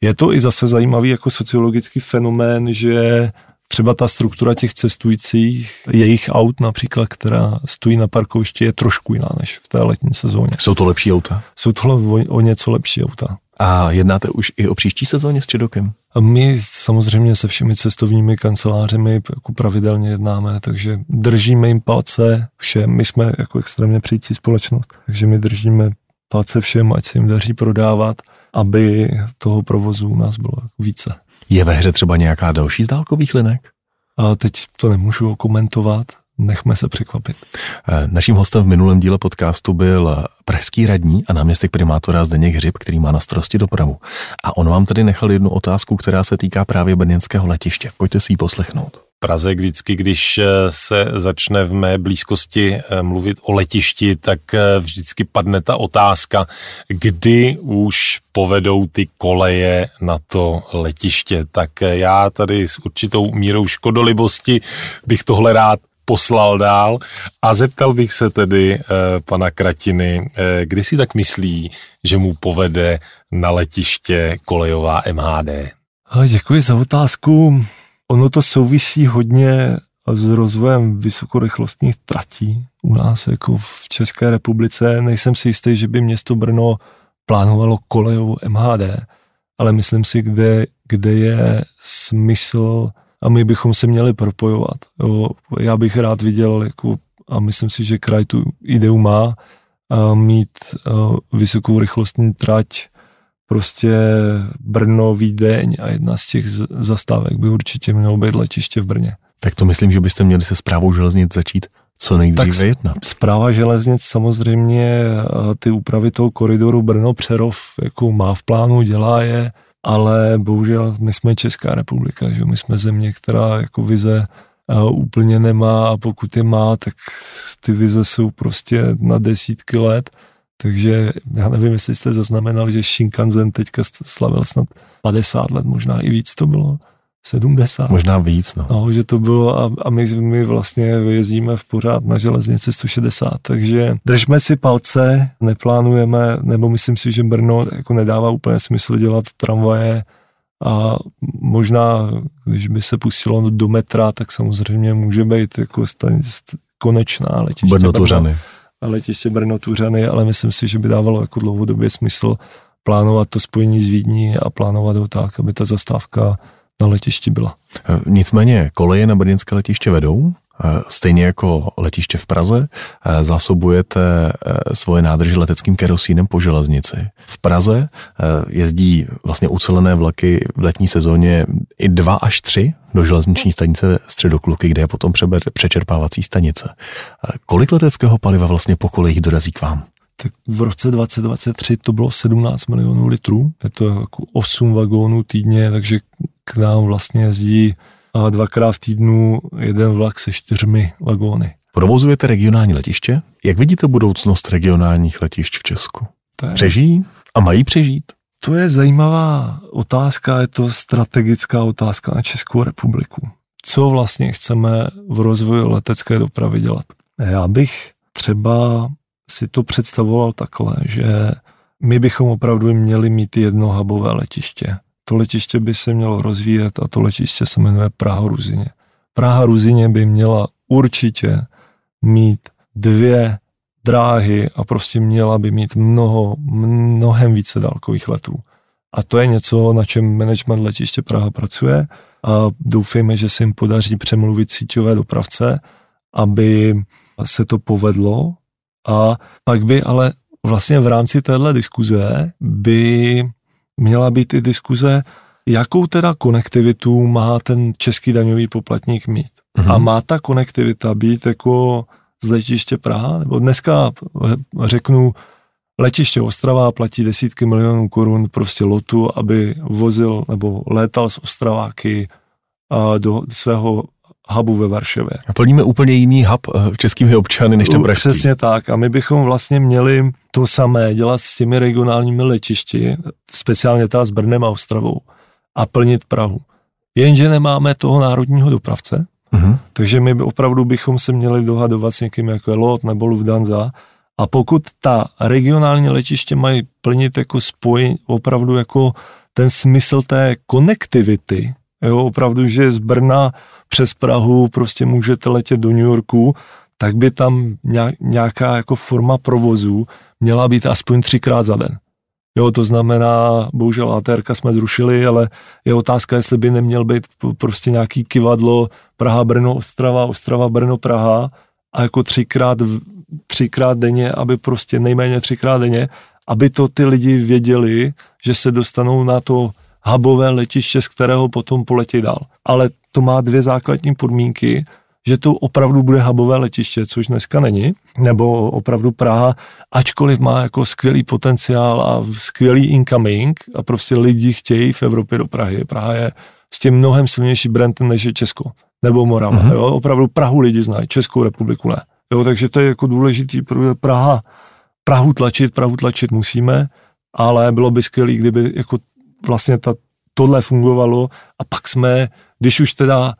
Je to i zase zajímavý jako sociologický fenomén, že třeba ta struktura těch cestujících, jejich aut například, která stojí na parkovišti, je trošku jiná než v té letní sezóně. Jsou to lepší auta? Jsou to o, o něco lepší auta. A jednáte už i o příští sezóně s Čedokem? A my samozřejmě se všemi cestovními kancelářemi jako pravidelně jednáme, takže držíme jim palce všem. My jsme jako extrémně přijící společnost, takže my držíme palce všem, ať se jim daří prodávat, aby toho provozu u nás bylo více. Je ve hře třeba nějaká další z dálkových linek? A teď to nemůžu komentovat, nechme se překvapit. Eh, naším hostem v minulém díle podcastu byl pražský radní a náměstek primátora Zdeněk Hřib, který má na starosti dopravu. A on vám tady nechal jednu otázku, která se týká právě brněnského letiště. Pojďte si ji poslechnout. Praze vždycky, když eh, se začne v mé blízkosti eh, mluvit o letišti, tak vždycky padne ta otázka, kdy už povedou ty koleje na to letiště. Tak já tady s určitou mírou škodolibosti bych tohle rád poslal dál a zeptal bych se tedy e, pana Kratiny, kdy si tak myslí, že mu povede na letiště kolejová MHD? Děkuji za otázku. Ono to souvisí hodně s rozvojem vysokorychlostních tratí u nás jako v České republice. Nejsem si jistý, že by město Brno plánovalo kolejovou MHD, ale myslím si, kde, kde je smysl a my bychom se měli propojovat. Jo. Já bych rád viděl, jako, a myslím si, že kraj tu ideu má, a mít a vysokou rychlostní trať prostě Brno, Vídeň a jedna z těch zastávek by určitě mělo být letiště v Brně. Tak to myslím, že byste měli se zprávou železnic začít co nejdříve tak jednat. Zpráva železnic samozřejmě ty úpravy toho koridoru Brno-Přerov jako má v plánu, dělá je, ale bohužel my jsme Česká republika, že my jsme země, která jako vize úplně nemá a pokud je má, tak ty vize jsou prostě na desítky let Takže já nevím, jestli jste zaznamenali, že Shinkansen teďka slavil snad 50 let, možná i víc to bylo. 70. Možná víc, no. no že to bylo a, a my, my vlastně jezdíme v pořád na železnici 160, takže držme si palce, neplánujeme, nebo myslím si, že Brno jako nedává úplně smysl dělat tramvaje a možná, když by se pustilo do metra, tak samozřejmě může být jako konečná letiště Brno Tuřany. Letiště Brno Tuřany, ale myslím si, že by dávalo jako dlouhodobě smysl plánovat to spojení z Vídní a plánovat ho tak, aby ta zastávka na letišti byla. Nicméně koleje na brněnské letiště vedou, stejně jako letiště v Praze, e, zásobujete svoje nádrže leteckým kerosínem po železnici. V Praze jezdí vlastně ucelené vlaky v letní sezóně i dva až tři do železniční stanice Středokluky, kde je potom přečerpávací stanice. Kolik leteckého paliva vlastně po kolejích dorazí k vám? tak v roce 2023 to bylo 17 milionů litrů, je to jako 8 vagónů týdně, takže k nám vlastně jezdí dvakrát v týdnu jeden vlak se čtyřmi vagóny. Provozujete regionální letiště? Jak vidíte budoucnost regionálních letišť v Česku? Je... Přežijí a mají přežít? To je zajímavá otázka, je to strategická otázka na Českou republiku. Co vlastně chceme v rozvoji letecké dopravy dělat? Já bych třeba si to představoval takhle, že my bychom opravdu měli mít jedno hubové letiště. To letiště by se mělo rozvíjet a to letiště se jmenuje Praha Ruzině. Praha Ruzině by měla určitě mít dvě dráhy a prostě měla by mít mnoho, mnohem více dálkových letů. A to je něco, na čem management letiště Praha pracuje a doufejme, že se jim podaří přemluvit síťové dopravce, aby se to povedlo a pak by ale vlastně v rámci téhle diskuze by měla být i diskuze, jakou teda konektivitu má ten český daňový poplatník mít. Mm-hmm. A má ta konektivita být jako z letiště Praha? Nebo dneska řeknu, letiště Ostrava platí desítky milionů korun prostě lotu, aby vozil nebo létal z Ostraváky do svého hubu ve Varšavě. A plníme úplně jiný hub eh, českými občany než ten pražský. Přesně tak. A my bychom vlastně měli to samé dělat s těmi regionálními letišti, speciálně ta s Brnem a Ostravou, a plnit Prahu. Jenže nemáme toho národního dopravce, uh-huh. takže my opravdu bychom se měli dohadovat s někým jako je LOT nebo Lufthansa a pokud ta regionální letiště mají plnit jako spoj, opravdu jako ten smysl té konektivity, jo, opravdu, že z Brna přes Prahu prostě můžete letět do New Yorku, tak by tam nějaká jako forma provozu měla být aspoň třikrát za den. Jo, to znamená, bohužel ATR jsme zrušili, ale je otázka, jestli by neměl být prostě nějaký kivadlo Praha, Brno, Ostrava, Ostrava, Brno, Praha a jako třikrát, třikrát denně, aby prostě nejméně třikrát denně, aby to ty lidi věděli, že se dostanou na to hubové letiště, z kterého potom poletí dál. Ale to má dvě základní podmínky, že to opravdu bude hubové letiště, což dneska není, nebo opravdu Praha, ačkoliv má jako skvělý potenciál a skvělý incoming a prostě lidi chtějí v Evropě do Prahy. Praha je s tím mnohem silnější brand než je Česko nebo Morava. Mm-hmm. Jo? Opravdu Prahu lidi znají, Českou republiku ne. Jo, takže to je jako důležitý, protože Praha, Prahu tlačit, Prahu tlačit musíme, ale bylo by skvělé, kdyby jako vlastně ta, tohle fungovalo a pak jsme, když už teda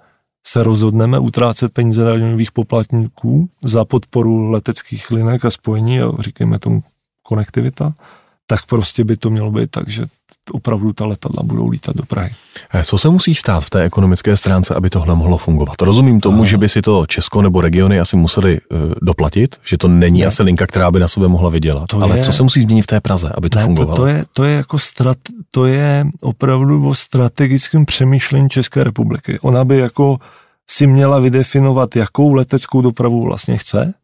se rozhodneme utrácet peníze daňových poplatníků za podporu leteckých linek a spojení a říkejme tomu konektivita, tak prostě by to mělo být tak, že opravdu ta letadla budou lítat do Prahy. Eh, co se musí stát v té ekonomické stránce, aby tohle mohlo fungovat? Rozumím tomu, že by si to Česko nebo regiony asi museli uh, doplatit, že to není ne. asi linka, která by na sebe mohla vydělat. To Ale je, co se musí změnit v té Praze, aby to ne, fungovalo? To, to, je, to je jako strat, to je opravdu o strategickém přemýšlení České republiky. Ona by jako si měla vydefinovat, jakou leteckou dopravu vlastně chce,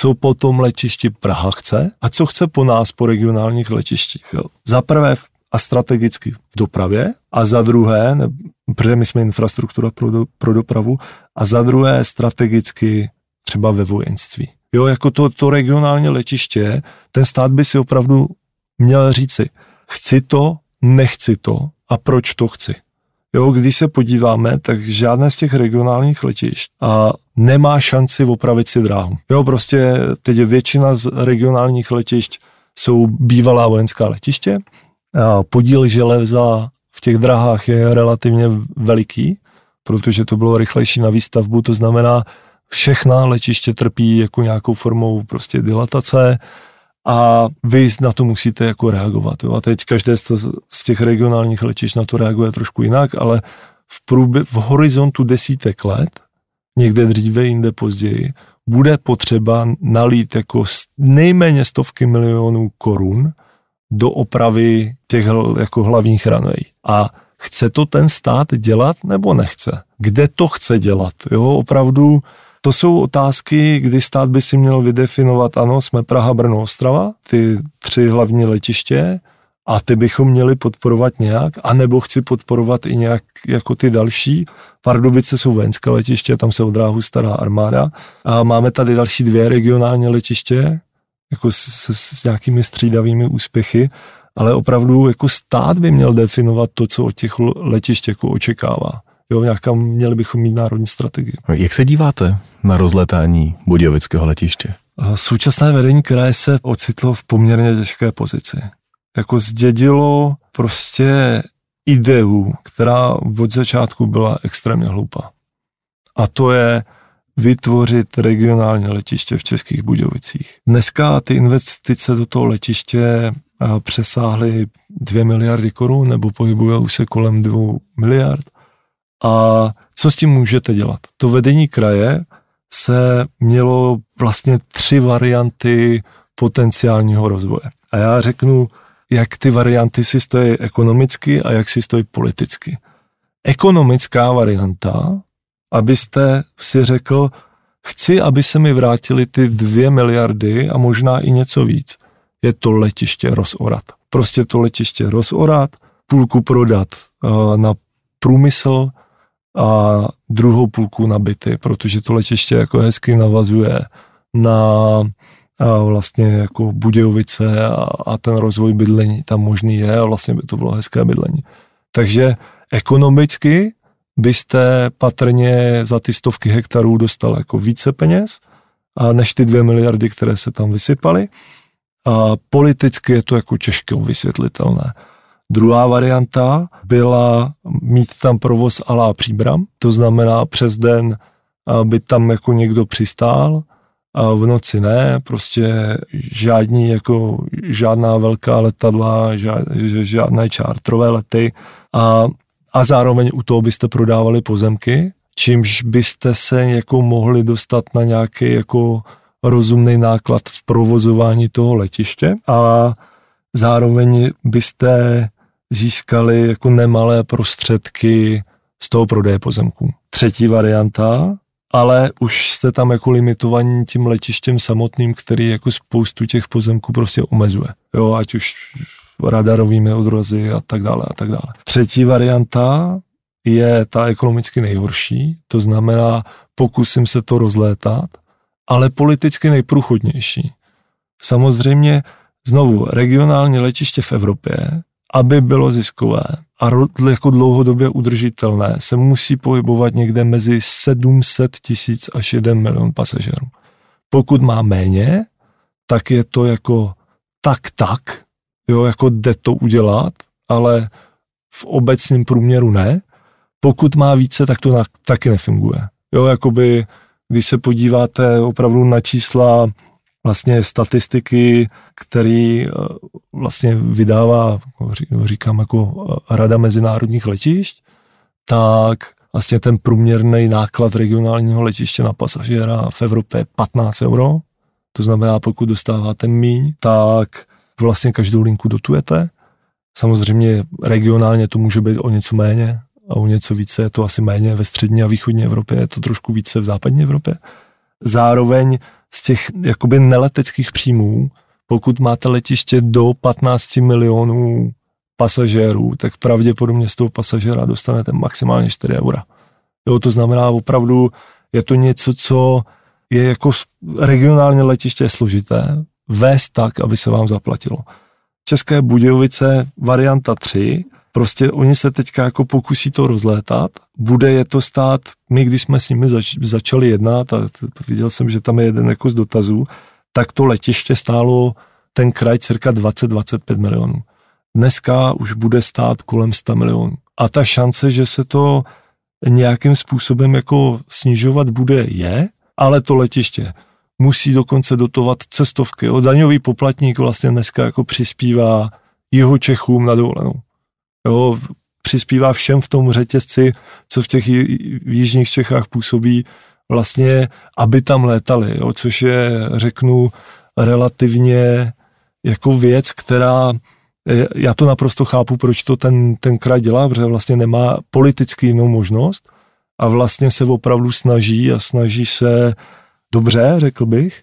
co po tom letišti Praha chce a co chce po nás po regionálních letištích. Jo. Za prvé a strategicky v dopravě a za druhé, ne, protože my jsme infrastruktura pro, do, pro dopravu, a za druhé strategicky třeba ve vojenství. Jo, jako to, to regionální letiště, ten stát by si opravdu měl říci, chci to, nechci to a proč to chci. Jo, když se podíváme, tak žádné z těch regionálních letišť a nemá šanci opravit si dráhu. Jo, prostě teď většina z regionálních letišť jsou bývalá vojenská letiště. A podíl železa v těch drahách je relativně veliký, protože to bylo rychlejší na výstavbu, to znamená, všechna letiště trpí jako nějakou formou prostě dilatace a vy na to musíte jako reagovat. Jo. A teď každé z těch regionálních letišť na to reaguje trošku jinak, ale v, průbě, v horizontu desítek let, někde dříve, jinde později, bude potřeba nalít jako nejméně stovky milionů korun do opravy těch jako hlavních runway. A chce to ten stát dělat nebo nechce? Kde to chce dělat? Jo, opravdu to jsou otázky, kdy stát by si měl vydefinovat, ano, jsme Praha, Brno, Ostrava, ty tři hlavní letiště, a ty bychom měli podporovat nějak, anebo chci podporovat i nějak jako ty další. Pardubice jsou vojenské letiště, tam se odráhu stará armáda. A máme tady další dvě regionální letiště, jako s, s, s nějakými střídavými úspěchy, ale opravdu jako stát by měl definovat to, co od těch letišť jako očekává. Jo, nějaká měli bychom mít národní strategii. Jak se díváte na rozletání Budějovického letiště? Současné vedení kraje se ocitlo v poměrně těžké pozici jako zdědilo prostě ideu, která od začátku byla extrémně hloupá. A to je vytvořit regionální letiště v Českých Budějovicích. Dneska ty investice do toho letiště eh, přesáhly 2 miliardy korun nebo pohybují se kolem 2 miliard. A co s tím můžete dělat? To vedení kraje se mělo vlastně tři varianty potenciálního rozvoje. A já řeknu jak ty varianty si stojí ekonomicky a jak si stojí politicky. Ekonomická varianta, abyste si řekl, chci, aby se mi vrátili ty dvě miliardy a možná i něco víc, je to letiště rozorat. Prostě to letiště rozorat, půlku prodat uh, na průmysl a druhou půlku na byty, protože to letiště jako hezky navazuje na a vlastně jako Budějovice a, a ten rozvoj bydlení tam možný je a vlastně by to bylo hezké bydlení. Takže ekonomicky byste patrně za ty stovky hektarů dostal jako více peněz a než ty dvě miliardy, které se tam vysypaly. A politicky je to jako těžké vysvětlitelné. Druhá varianta byla mít tam provoz alá příbram, to znamená přes den by tam jako někdo přistál, a v noci ne, prostě žádní jako žádná velká letadla, žád, žádné čártrové lety a, a zároveň u toho byste prodávali pozemky, čímž byste se jako mohli dostat na nějaký jako rozumný náklad v provozování toho letiště a zároveň byste získali jako nemalé prostředky z toho prodeje pozemků. Třetí varianta ale už jste tam jako limitovaní tím letištěm samotným, který jako spoustu těch pozemků prostě omezuje. Jo, ať už radarovými odrozy a tak dále a tak dále. Třetí varianta je ta ekonomicky nejhorší, to znamená, pokusím se to rozlétat, ale politicky nejprůchodnější. Samozřejmě znovu regionální letiště v Evropě, aby bylo ziskové, a jako dlouhodobě udržitelné se musí pohybovat někde mezi 700 tisíc až 1 milion pasažerů. Pokud má méně, tak je to jako tak tak, jo, jako jde to udělat, ale v obecném průměru ne. Pokud má více, tak to na, taky nefunguje. Jo, jakoby, když se podíváte opravdu na čísla vlastně statistiky, který eh, vlastně vydává, říkám jako eh, Rada mezinárodních letišť, tak vlastně ten průměrný náklad regionálního letiště na pasažéra v Evropě je 15 euro. To znamená, pokud dostáváte míň, tak vlastně každou linku dotujete. Samozřejmě regionálně to může být o něco méně a o něco více je to asi méně ve střední a východní Evropě, je to trošku více v západní Evropě. Zároveň z těch jakoby neleteckých příjmů, pokud máte letiště do 15 milionů pasažérů, tak pravděpodobně z toho pasažéra dostanete maximálně 4 eura. Jo, to znamená opravdu, je to něco, co je jako regionálně letiště je složité, vést tak, aby se vám zaplatilo. České Budějovice varianta 3 Prostě oni se teďka jako pokusí to rozlétat, bude je to stát, my když jsme s nimi zač, začali jednat a viděl jsem, že tam je jeden jako z dotazů, tak to letiště stálo ten kraj cirka 20-25 milionů. Dneska už bude stát kolem 100 milionů. A ta šance, že se to nějakým způsobem jako snižovat bude, je, ale to letiště musí dokonce dotovat cestovky. O daňový poplatník vlastně dneska jako přispívá jeho Čechům na dovolenou. Jo, přispívá všem v tom řetězci, co v těch jižních Čechách působí, vlastně, aby tam létali, jo, což je, řeknu, relativně jako věc, která já to naprosto chápu, proč to ten, ten kraj dělá, protože vlastně nemá politicky jinou možnost a vlastně se opravdu snaží a snaží se dobře, řekl bych,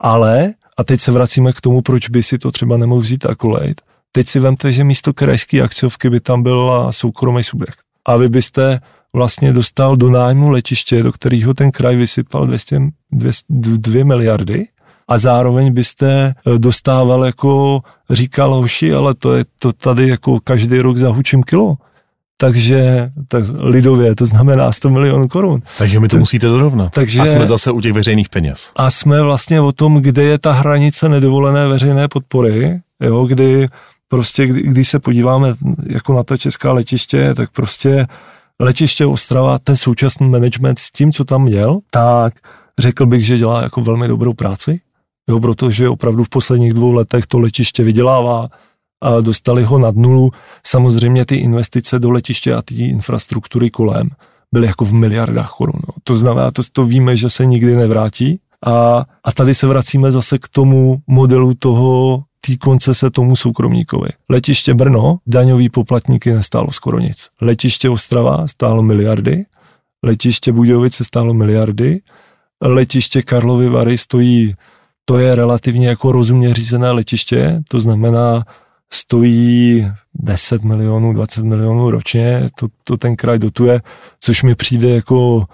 ale, a teď se vracíme k tomu, proč by si to třeba nemohl vzít a kolejt, teď si vemte, že místo krajské akciovky by tam byla soukromý subjekt. A vy byste vlastně dostal do nájmu letiště, do kterého ten kraj vysypal 200, 200, 2 miliardy a zároveň byste eh, dostával jako říkal hoši, ale to je to tady jako každý rok zahučím kilo. Takže tak lidově to znamená 100 milionů korun. Takže mi to musíte dorovnat. Takže, a jsme zase u těch veřejných peněz. A jsme vlastně o tom, kde je ta hranice nedovolené veřejné podpory, jo, kdy prostě, kdy, když se podíváme jako na ta česká letiště, tak prostě letiště Ostrava, ten současný management s tím, co tam měl, tak řekl bych, že dělá jako velmi dobrou práci, jo, protože opravdu v posledních dvou letech to letiště vydělává, a dostali ho nad nulu. Samozřejmě ty investice do letiště a ty infrastruktury kolem byly jako v miliardách korun. No. To znamená, to, to víme, že se nikdy nevrátí. A, a tady se vracíme zase k tomu modelu toho té koncese tomu soukromníkovi. Letiště Brno, daňový poplatníky nestálo skoro nic. Letiště Ostrava stálo miliardy, letiště Budějovice stálo miliardy, letiště Karlovy Vary stojí, to je relativně jako rozumně řízené letiště, to znamená, stojí 10 milionů, 20 milionů ročně, to, to ten kraj dotuje, což mi přijde jako,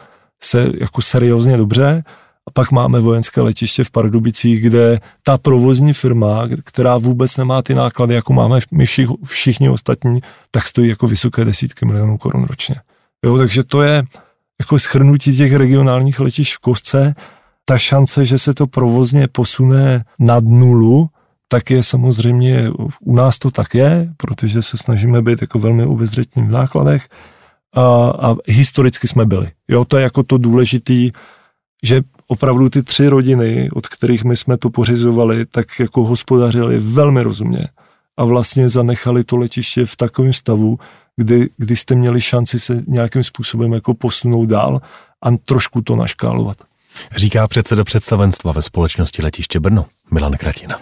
se, jako seriózně dobře. A pak máme vojenské letiště v Pardubicích, kde ta provozní firma, která vůbec nemá ty náklady, jako máme my všich, všichni ostatní, tak stojí jako vysoké desítky milionů korun ročně. Jo, takže to je jako schrnutí těch regionálních letišť v kostce. Ta šance, že se to provozně posune nad nulu, tak je samozřejmě, u nás to tak je, protože se snažíme být jako velmi obezřetní v nákladech a, a historicky jsme byli. Jo, to je jako to důležitý, že opravdu ty tři rodiny, od kterých my jsme to pořizovali, tak jako hospodařili velmi rozumně a vlastně zanechali to letiště v takovém stavu, kdy, kdy jste měli šanci se nějakým způsobem jako posunout dál a trošku to naškálovat. Říká předseda představenstva ve společnosti Letiště Brno, Milan Kratina.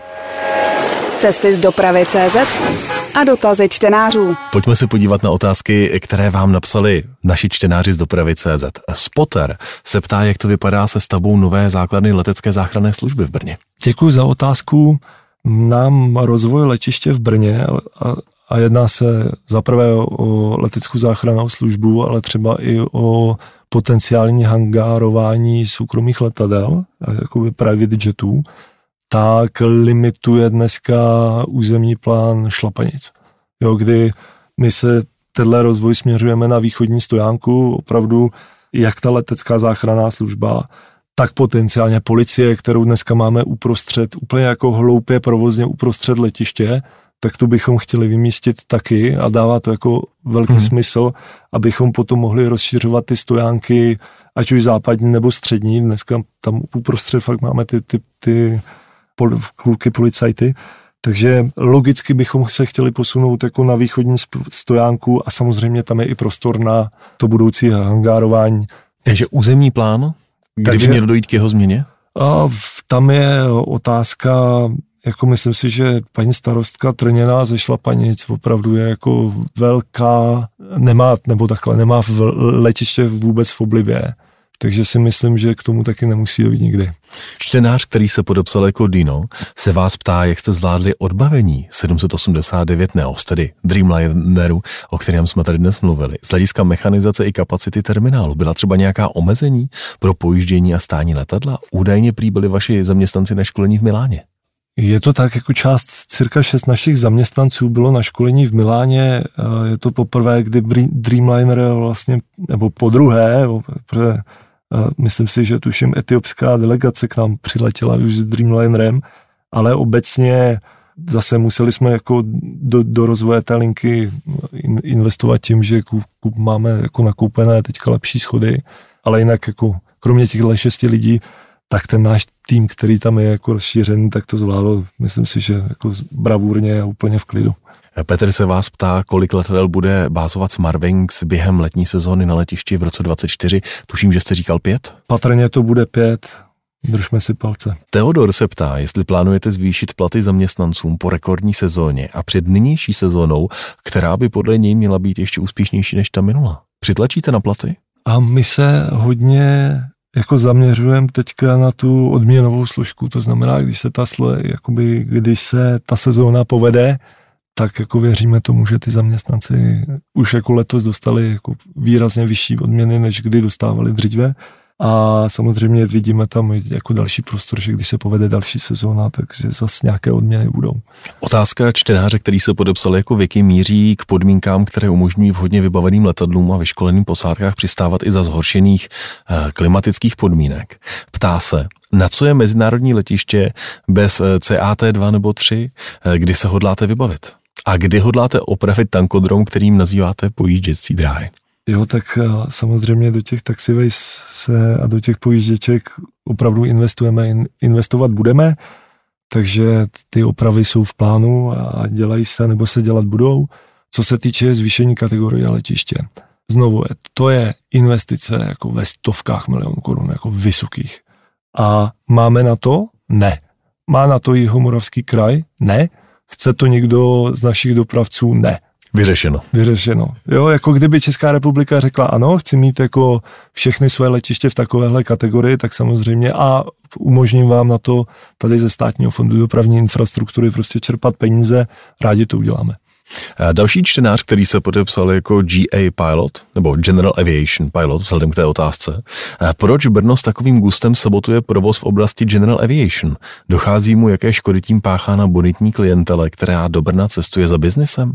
Cesty z dopravy CZ a dotazy čtenářů. Pojďme se podívat na otázky, které vám napsali naši čtenáři z dopravy CZ. Spotter se ptá, jak to vypadá se stavbou nové základny letecké záchranné služby v Brně. Děkuji za otázku. Nám rozvoj letiště v Brně a, a jedná se zaprvé o leteckou záchrannou službu, ale třeba i o potenciální hangárování soukromých letadel, jakoby private jetů, tak limituje dneska územní plán Šlapanic. Jo, kdy my se tenhle rozvoj směřujeme na východní stojánku, opravdu jak ta letecká záchranná služba, tak potenciálně policie, kterou dneska máme uprostřed, úplně jako hloupě provozně uprostřed letiště, tak tu bychom chtěli vymístit taky a dává to jako velký hmm. smysl, abychom potom mohli rozšiřovat ty stojánky, ať už západní nebo střední. Dneska tam uprostřed fakt máme ty, ty, ty pol, kluky policajty, takže logicky bychom se chtěli posunout jako na východní stojánku a samozřejmě tam je i prostor na to budoucí hangárování. Takže územní plán, kdy Takže, by měl dojít k jeho změně? A tam je otázka, jako myslím si, že paní starostka Trněná ze Šlapanic opravdu je jako velká, nemá, nebo takhle, nemá v letiště vůbec v oblibě takže si myslím, že k tomu taky nemusí dojít nikdy. Čtenář, který se podepsal jako Dino, se vás ptá, jak jste zvládli odbavení 789 Neos, tedy Dreamlineru, o kterém jsme tady dnes mluvili. Z hlediska mechanizace i kapacity terminálu byla třeba nějaká omezení pro pojíždění a stání letadla? Údajně prý byli vaši zaměstnanci na školení v Miláně. Je to tak, jako část, cirka šest našich zaměstnanců bylo na školení v Miláně. Je to poprvé, kdy Dreamliner vlastně, nebo po druhé, protože myslím si, že tuším etiopská delegace k nám přiletěla už s Dreamlinerem Ale obecně zase museli jsme jako do, do rozvoje té linky investovat tím, že máme jako nakoupené teďka lepší schody, ale jinak jako kromě těchto šesti lidí, tak ten náš tým, který tam je jako rozšířený, tak to zvládl, myslím si, že jako bravurně a úplně v klidu. Petr se vás ptá, kolik letadel bude bázovat Smartwings během letní sezóny na letišti v roce 24. Tuším, že jste říkal pět? Patrně to bude pět. Držme si palce. Teodor se ptá, jestli plánujete zvýšit platy zaměstnancům po rekordní sezóně a před nynější sezónou, která by podle něj měla být ještě úspěšnější než ta minula. Přitlačíte na platy? A my se hodně jako zaměřujeme teďka na tu odměnovou složku, to znamená, když se ta, jakoby, když se ta sezóna povede, tak jako věříme tomu, že ty zaměstnanci už jako letos dostali jako výrazně vyšší odměny, než kdy dostávali dříve. A samozřejmě vidíme tam jako další prostor, že když se povede další sezóna, takže zase nějaké odměny budou. Otázka čtenáře, který se podepsal jako Vicky, míří k podmínkám, které umožňují vhodně vybaveným letadlům a vyškoleným posádkách přistávat i za zhoršených eh, klimatických podmínek. Ptá se, na co je mezinárodní letiště bez eh, CAT2 nebo 3, eh, kdy se hodláte vybavit? A kdy hodláte opravit tankodrom, kterým nazýváte pojížděcí dráhy? Jo, tak eh, samozřejmě do těch taxiways se a do těch pojížděček opravdu investujeme, investovat budeme, takže ty opravy jsou v plánu a dělají se nebo se dělat budou. Co se týče zvýšení kategorie letiště, znovu, to je investice jako ve stovkách milionů korun, jako vysokých. A máme na to? Ne. Má na to i Homoravský kraj? Ne. Chce to někdo z našich dopravců? Ne. Vyřešeno. Vyřešeno. Jo, jako kdyby Česká republika řekla ano, chci mít jako všechny své letiště v takovéhle kategorii, tak samozřejmě a umožním vám na to tady ze státního fondu dopravní infrastruktury prostě čerpat peníze, rádi to uděláme. Další čtenář, který se podepsal jako GA Pilot, nebo General Aviation Pilot, vzhledem k té otázce. Proč Brno s takovým gustem sabotuje provoz v oblasti General Aviation? Dochází mu, jaké škody tím páchá na bonitní klientele, která do Brna cestuje za biznesem?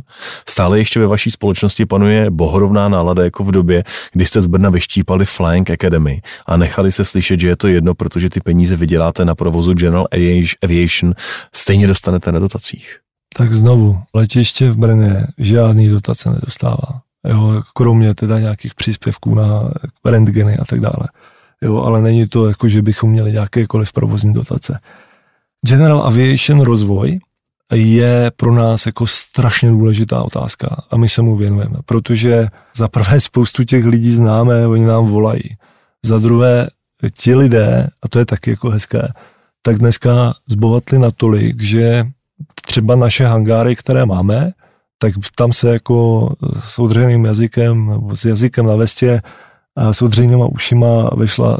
Stále ještě ve vaší společnosti panuje bohorovná nálada jako v době, kdy jste z Brna vyštípali Flying Academy a nechali se slyšet, že je to jedno, protože ty peníze vyděláte na provozu General Aviation, stejně dostanete na dotacích tak znovu, letiště v Brně žádný dotace nedostává. Jo, kromě teda nějakých příspěvků na rentgeny a tak dále. Jo, ale není to jako, že bychom měli nějakékoliv provozní dotace. General Aviation rozvoj je pro nás jako strašně důležitá otázka a my se mu věnujeme, protože za prvé spoustu těch lidí známe, oni nám volají. Za druhé, ti lidé, a to je taky jako hezké, tak dneska zbohatli natolik, že třeba naše hangáry, které máme, tak tam se jako s odřeným jazykem, nebo s jazykem na vestě a s odřenýma ušima vešla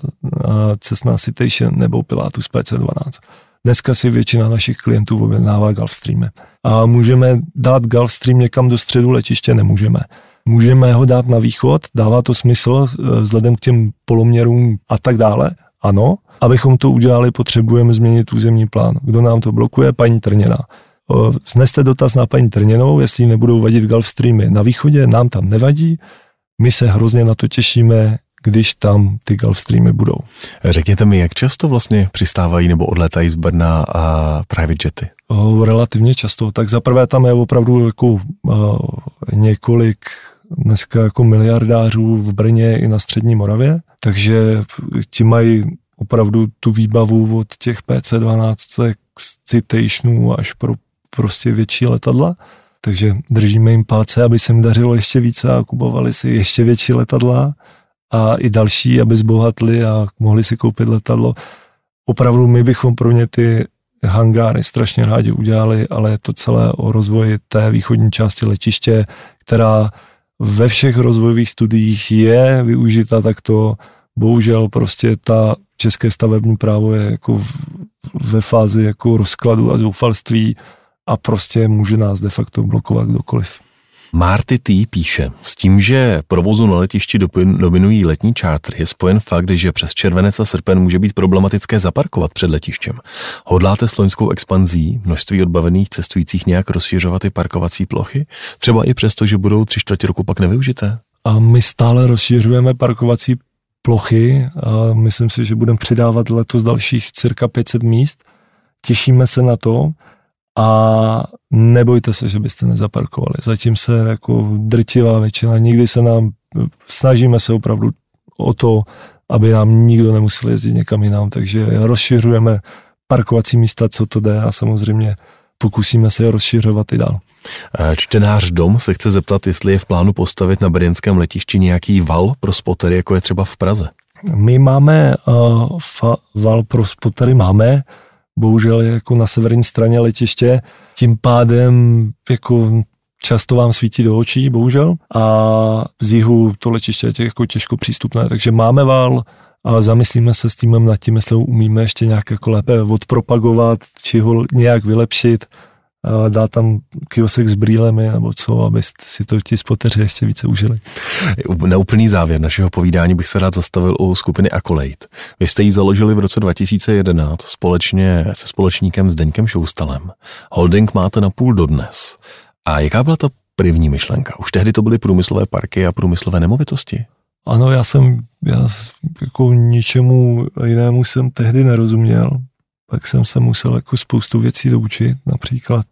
Cessna Citation nebo Pilatus PC12. Dneska si většina našich klientů objednává Gulfstreamy. A můžeme dát Gulfstream někam do středu letiště? Nemůžeme. Můžeme ho dát na východ, dává to smysl e, vzhledem k těm poloměrům a tak dále? Ano. Abychom to udělali, potřebujeme změnit územní plán. Kdo nám to blokuje? Paní Trněná. Zneste dotaz na paní Trněnou, jestli nebudou vadit Gulfstreamy na východě, nám tam nevadí. My se hrozně na to těšíme, když tam ty Gulfstreamy budou. Řekněte mi, jak často vlastně přistávají nebo odlétají z Brna a private jety? O, relativně často. Tak zaprvé tam je opravdu jako uh, několik dneska jako miliardářů v Brně i na střední Moravě, takže ti mají opravdu tu výbavu od těch PC-12 citationů až pro prostě větší letadla, takže držíme jim palce, aby se jim dařilo ještě více a kupovali si ještě větší letadla a i další, aby zbohatli a mohli si koupit letadlo. Opravdu my bychom pro ně ty hangáry strašně rádi udělali, ale je to celé o rozvoji té východní části letiště, která ve všech rozvojových studiích je využita takto. Bohužel prostě ta české stavební právo je jako ve fázi jako rozkladu a zoufalství a prostě může nás de facto blokovat kdokoliv. Marty T. píše, s tím, že provozu na letišti dominují letní čártry, je spojen fakt, že přes červenec a srpen může být problematické zaparkovat před letištěm. Hodláte s loňskou expanzí množství odbavených cestujících nějak rozšiřovat i parkovací plochy? Třeba i přesto, že budou tři čtvrtě roku pak nevyužité? A my stále rozšiřujeme parkovací plochy a myslím si, že budeme přidávat letos dalších cirka 500 míst těšíme se na to a nebojte se, že byste nezaparkovali. Zatím se jako drtivá většina, nikdy se nám, snažíme se opravdu o to, aby nám nikdo nemusel jezdit někam jinam, takže rozšiřujeme parkovací místa, co to jde a samozřejmě pokusíme se je rozšiřovat i dál. Čtenář Dom se chce zeptat, jestli je v plánu postavit na brněnském letišti nějaký val pro spotery, jako je třeba v Praze. My máme uh, fa, val pro spotery, máme, bohužel jako na severní straně letiště, tím pádem jako často vám svítí do očí, bohužel, a z jihu to letiště je jako těžko přístupné, takže máme val, a zamyslíme se s tím nad tím, jestli umíme ještě nějak jako lépe odpropagovat, či ho nějak vylepšit, a dát tam kiosek s brýlemi nebo co, aby si to ti spoteři ještě více užili. Na úplný závěr našeho povídání bych se rád zastavil u skupiny Accolade. Vy jste ji založili v roce 2011 společně se společníkem Zdeňkem Šoustalem. Holding máte na půl dodnes. A jaká byla ta první myšlenka? Už tehdy to byly průmyslové parky a průmyslové nemovitosti? Ano, já jsem, já jako ničemu jinému jsem tehdy nerozuměl. Pak jsem se musel jako spoustu věcí doučit, například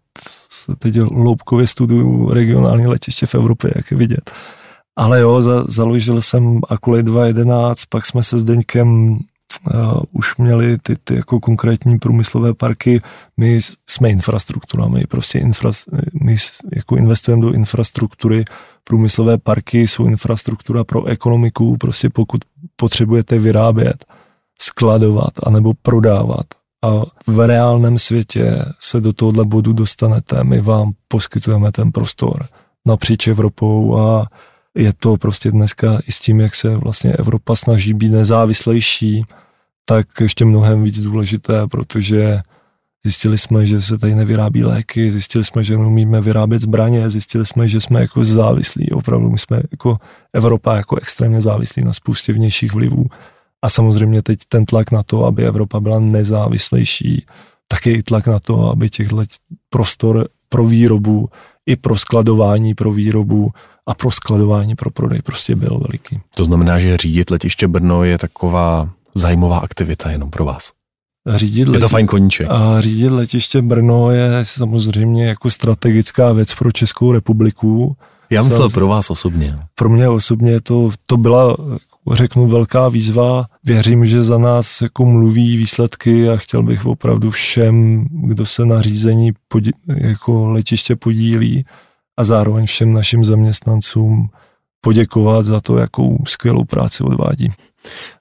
se teď loupkově studuju regionální letiště v Evropě, jak je vidět. Ale jo, za, založil jsem Akulej 2.11, pak jsme se s Deňkem uh, už měli ty, ty jako konkrétní průmyslové parky. My jsme infrastruktura, my prostě infra, my jako investujeme do infrastruktury. Průmyslové parky jsou infrastruktura pro ekonomiku, prostě pokud potřebujete vyrábět, skladovat anebo prodávat a v reálném světě se do tohohle bodu dostanete, my vám poskytujeme ten prostor napříč Evropou a je to prostě dneska i s tím, jak se vlastně Evropa snaží být nezávislejší, tak ještě mnohem víc důležité, protože zjistili jsme, že se tady nevyrábí léky, zjistili jsme, že neumíme vyrábět zbraně, zjistili jsme, že jsme jako závislí, opravdu my jsme jako Evropa jako extrémně závislí na spoustě vnějších vlivů a samozřejmě teď ten tlak na to, aby Evropa byla nezávislejší, taky i tlak na to, aby těchto prostor pro výrobu i pro skladování pro výrobu a pro skladování pro prodej prostě byl veliký. To znamená, že řídit letiště Brno je taková zajímavá aktivita jenom pro vás. Řídit je to fajn koníček. A řídit letiště Brno je samozřejmě jako strategická věc pro Českou republiku. Já myslel pro vás osobně. Pro mě osobně to, to byla řeknu, velká výzva. Věřím, že za nás jako mluví výsledky a chtěl bych opravdu všem, kdo se na řízení podí, jako letiště podílí a zároveň všem našim zaměstnancům poděkovat za to, jakou skvělou práci odvádí.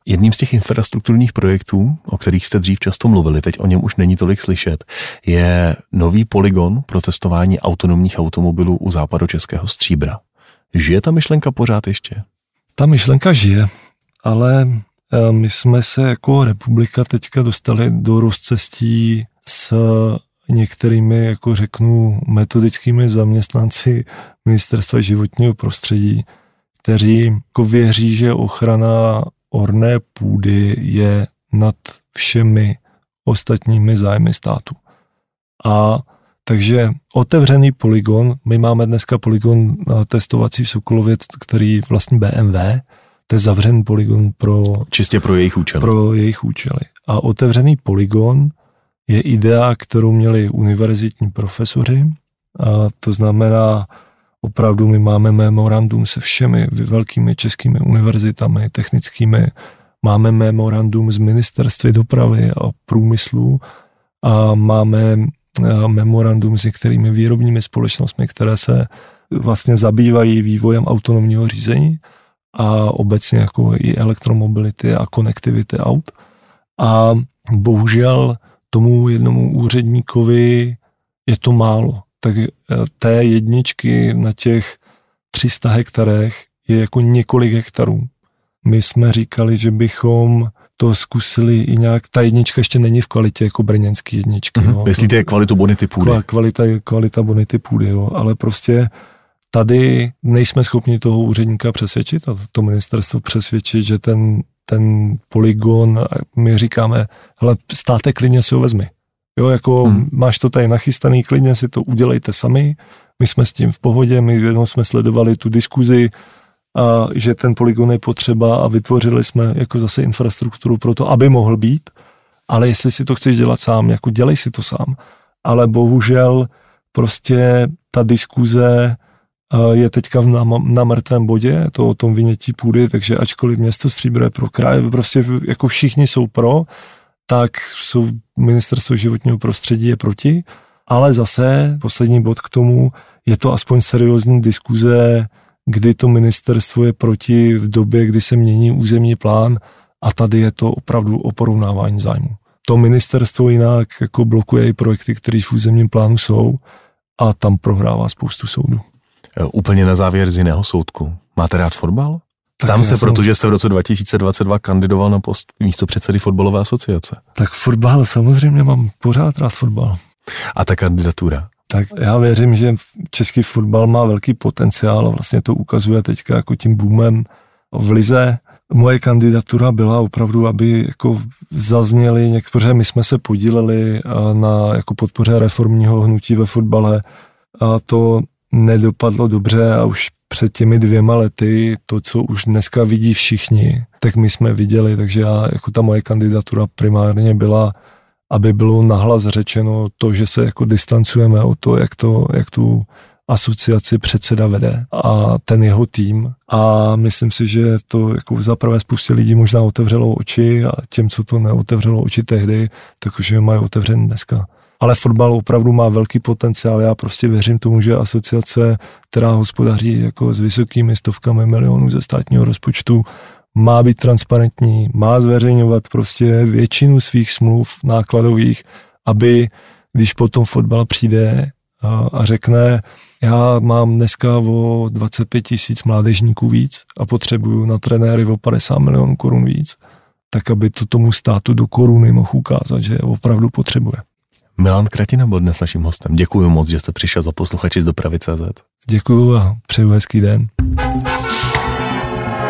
Jedním z těch infrastrukturních projektů, o kterých jste dřív často mluvili, teď o něm už není tolik slyšet, je nový poligon pro testování autonomních automobilů u západočeského stříbra. Žije ta myšlenka pořád ještě? Ta myšlenka žije, ale eh, my jsme se jako republika teďka dostali do rozcestí s některými, jako řeknu, metodickými zaměstnanci Ministerstva životního prostředí, kteří jako věří, že ochrana orné půdy je nad všemi ostatními zájmy státu. A takže otevřený poligon, my máme dneska poligon testovací v Sokolově, který vlastní BMW, to je zavřený poligon pro... Čistě pro jejich účely. Pro jejich účely. A otevřený poligon je idea, kterou měli univerzitní profesoři, a to znamená, opravdu my máme memorandum se všemi velkými českými univerzitami technickými, máme memorandum s ministerstvy dopravy a průmyslu a máme memorandum s některými výrobními společnostmi, které se vlastně zabývají vývojem autonomního řízení a obecně jako i elektromobility a konektivity aut. A bohužel tomu jednomu úředníkovi je to málo. Tak eh, té jedničky na těch 300 hektarech je jako několik hektarů. My jsme říkali, že bychom to zkusili i nějak, ta jednička ještě není v kvalitě jako brněnský jedničky. Mm-hmm. Jo. Myslíte kvalitu bonity půdy? Kvalita, kvalita bonity půdy, jo. ale prostě tady nejsme schopni toho úředníka přesvědčit a to ministerstvo přesvědčit, že ten, ten poligon, my říkáme, hele, státe klidně si ho vezmi. Jo, jako hmm. máš to tady nachystaný, klidně si to udělejte sami, my jsme s tím v pohodě, my jenom jsme sledovali tu diskuzi, a že ten poligon je potřeba a vytvořili jsme jako zase infrastrukturu pro to, aby mohl být. ale jestli si to chceš dělat sám, jako dělej si to sám. Ale bohužel prostě ta diskuze je teďka na, na mrtvém bodě, to o tom vynětí půdy, takže ačkoliv město Stříbro je pro kraj, prostě jako všichni jsou pro, tak jsou ministerstvo životního prostředí je proti, ale zase poslední bod k tomu, je to aspoň seriózní diskuze, kdy to ministerstvo je proti v době, kdy se mění územní plán a tady je to opravdu o porovnávání zájmu. To ministerstvo jinak jako blokuje i projekty, které v územním plánu jsou a tam prohrává spoustu soudů. Úplně na závěr z jiného soudku. Máte rád fotbal? Tak Tam se, jsem... protože jste v roce 2022 kandidoval na post místo předsedy fotbalové asociace. Tak fotbal, samozřejmě mám pořád rád fotbal. A ta kandidatura? Tak já věřím, že český fotbal má velký potenciál a vlastně to ukazuje teďka jako tím boomem v lize. Moje kandidatura byla opravdu, aby jako zazněly některé, my jsme se podíleli na jako podpoře reformního hnutí ve fotbale a to nedopadlo dobře a už před těmi dvěma lety to, co už dneska vidí všichni, tak my jsme viděli, takže já, jako ta moje kandidatura primárně byla aby bylo nahlas řečeno to, že se jako distancujeme o to, jak, to, jak tu asociaci předseda vede a ten jeho tým. A myslím si, že to jako za prvé spoustě lidí možná otevřelo oči a těm, co to neotevřelo oči tehdy, je mají otevřen dneska. Ale fotbal opravdu má velký potenciál. Já prostě věřím tomu, že asociace, která hospodaří jako s vysokými stovkami milionů ze státního rozpočtu, má být transparentní, má zveřejňovat prostě většinu svých smluv nákladových, aby když potom fotbal přijde a, a řekne, já mám dneska o 25 tisíc mládežníků víc a potřebuju na trenéry o 50 milionů korun víc, tak aby to tomu státu do koruny mohl ukázat, že opravdu potřebuje. Milan Kratina byl dnes naším hostem. Děkuji moc, že jste přišel za posluchači z dopravy CZ. Děkuji a přeju hezký den.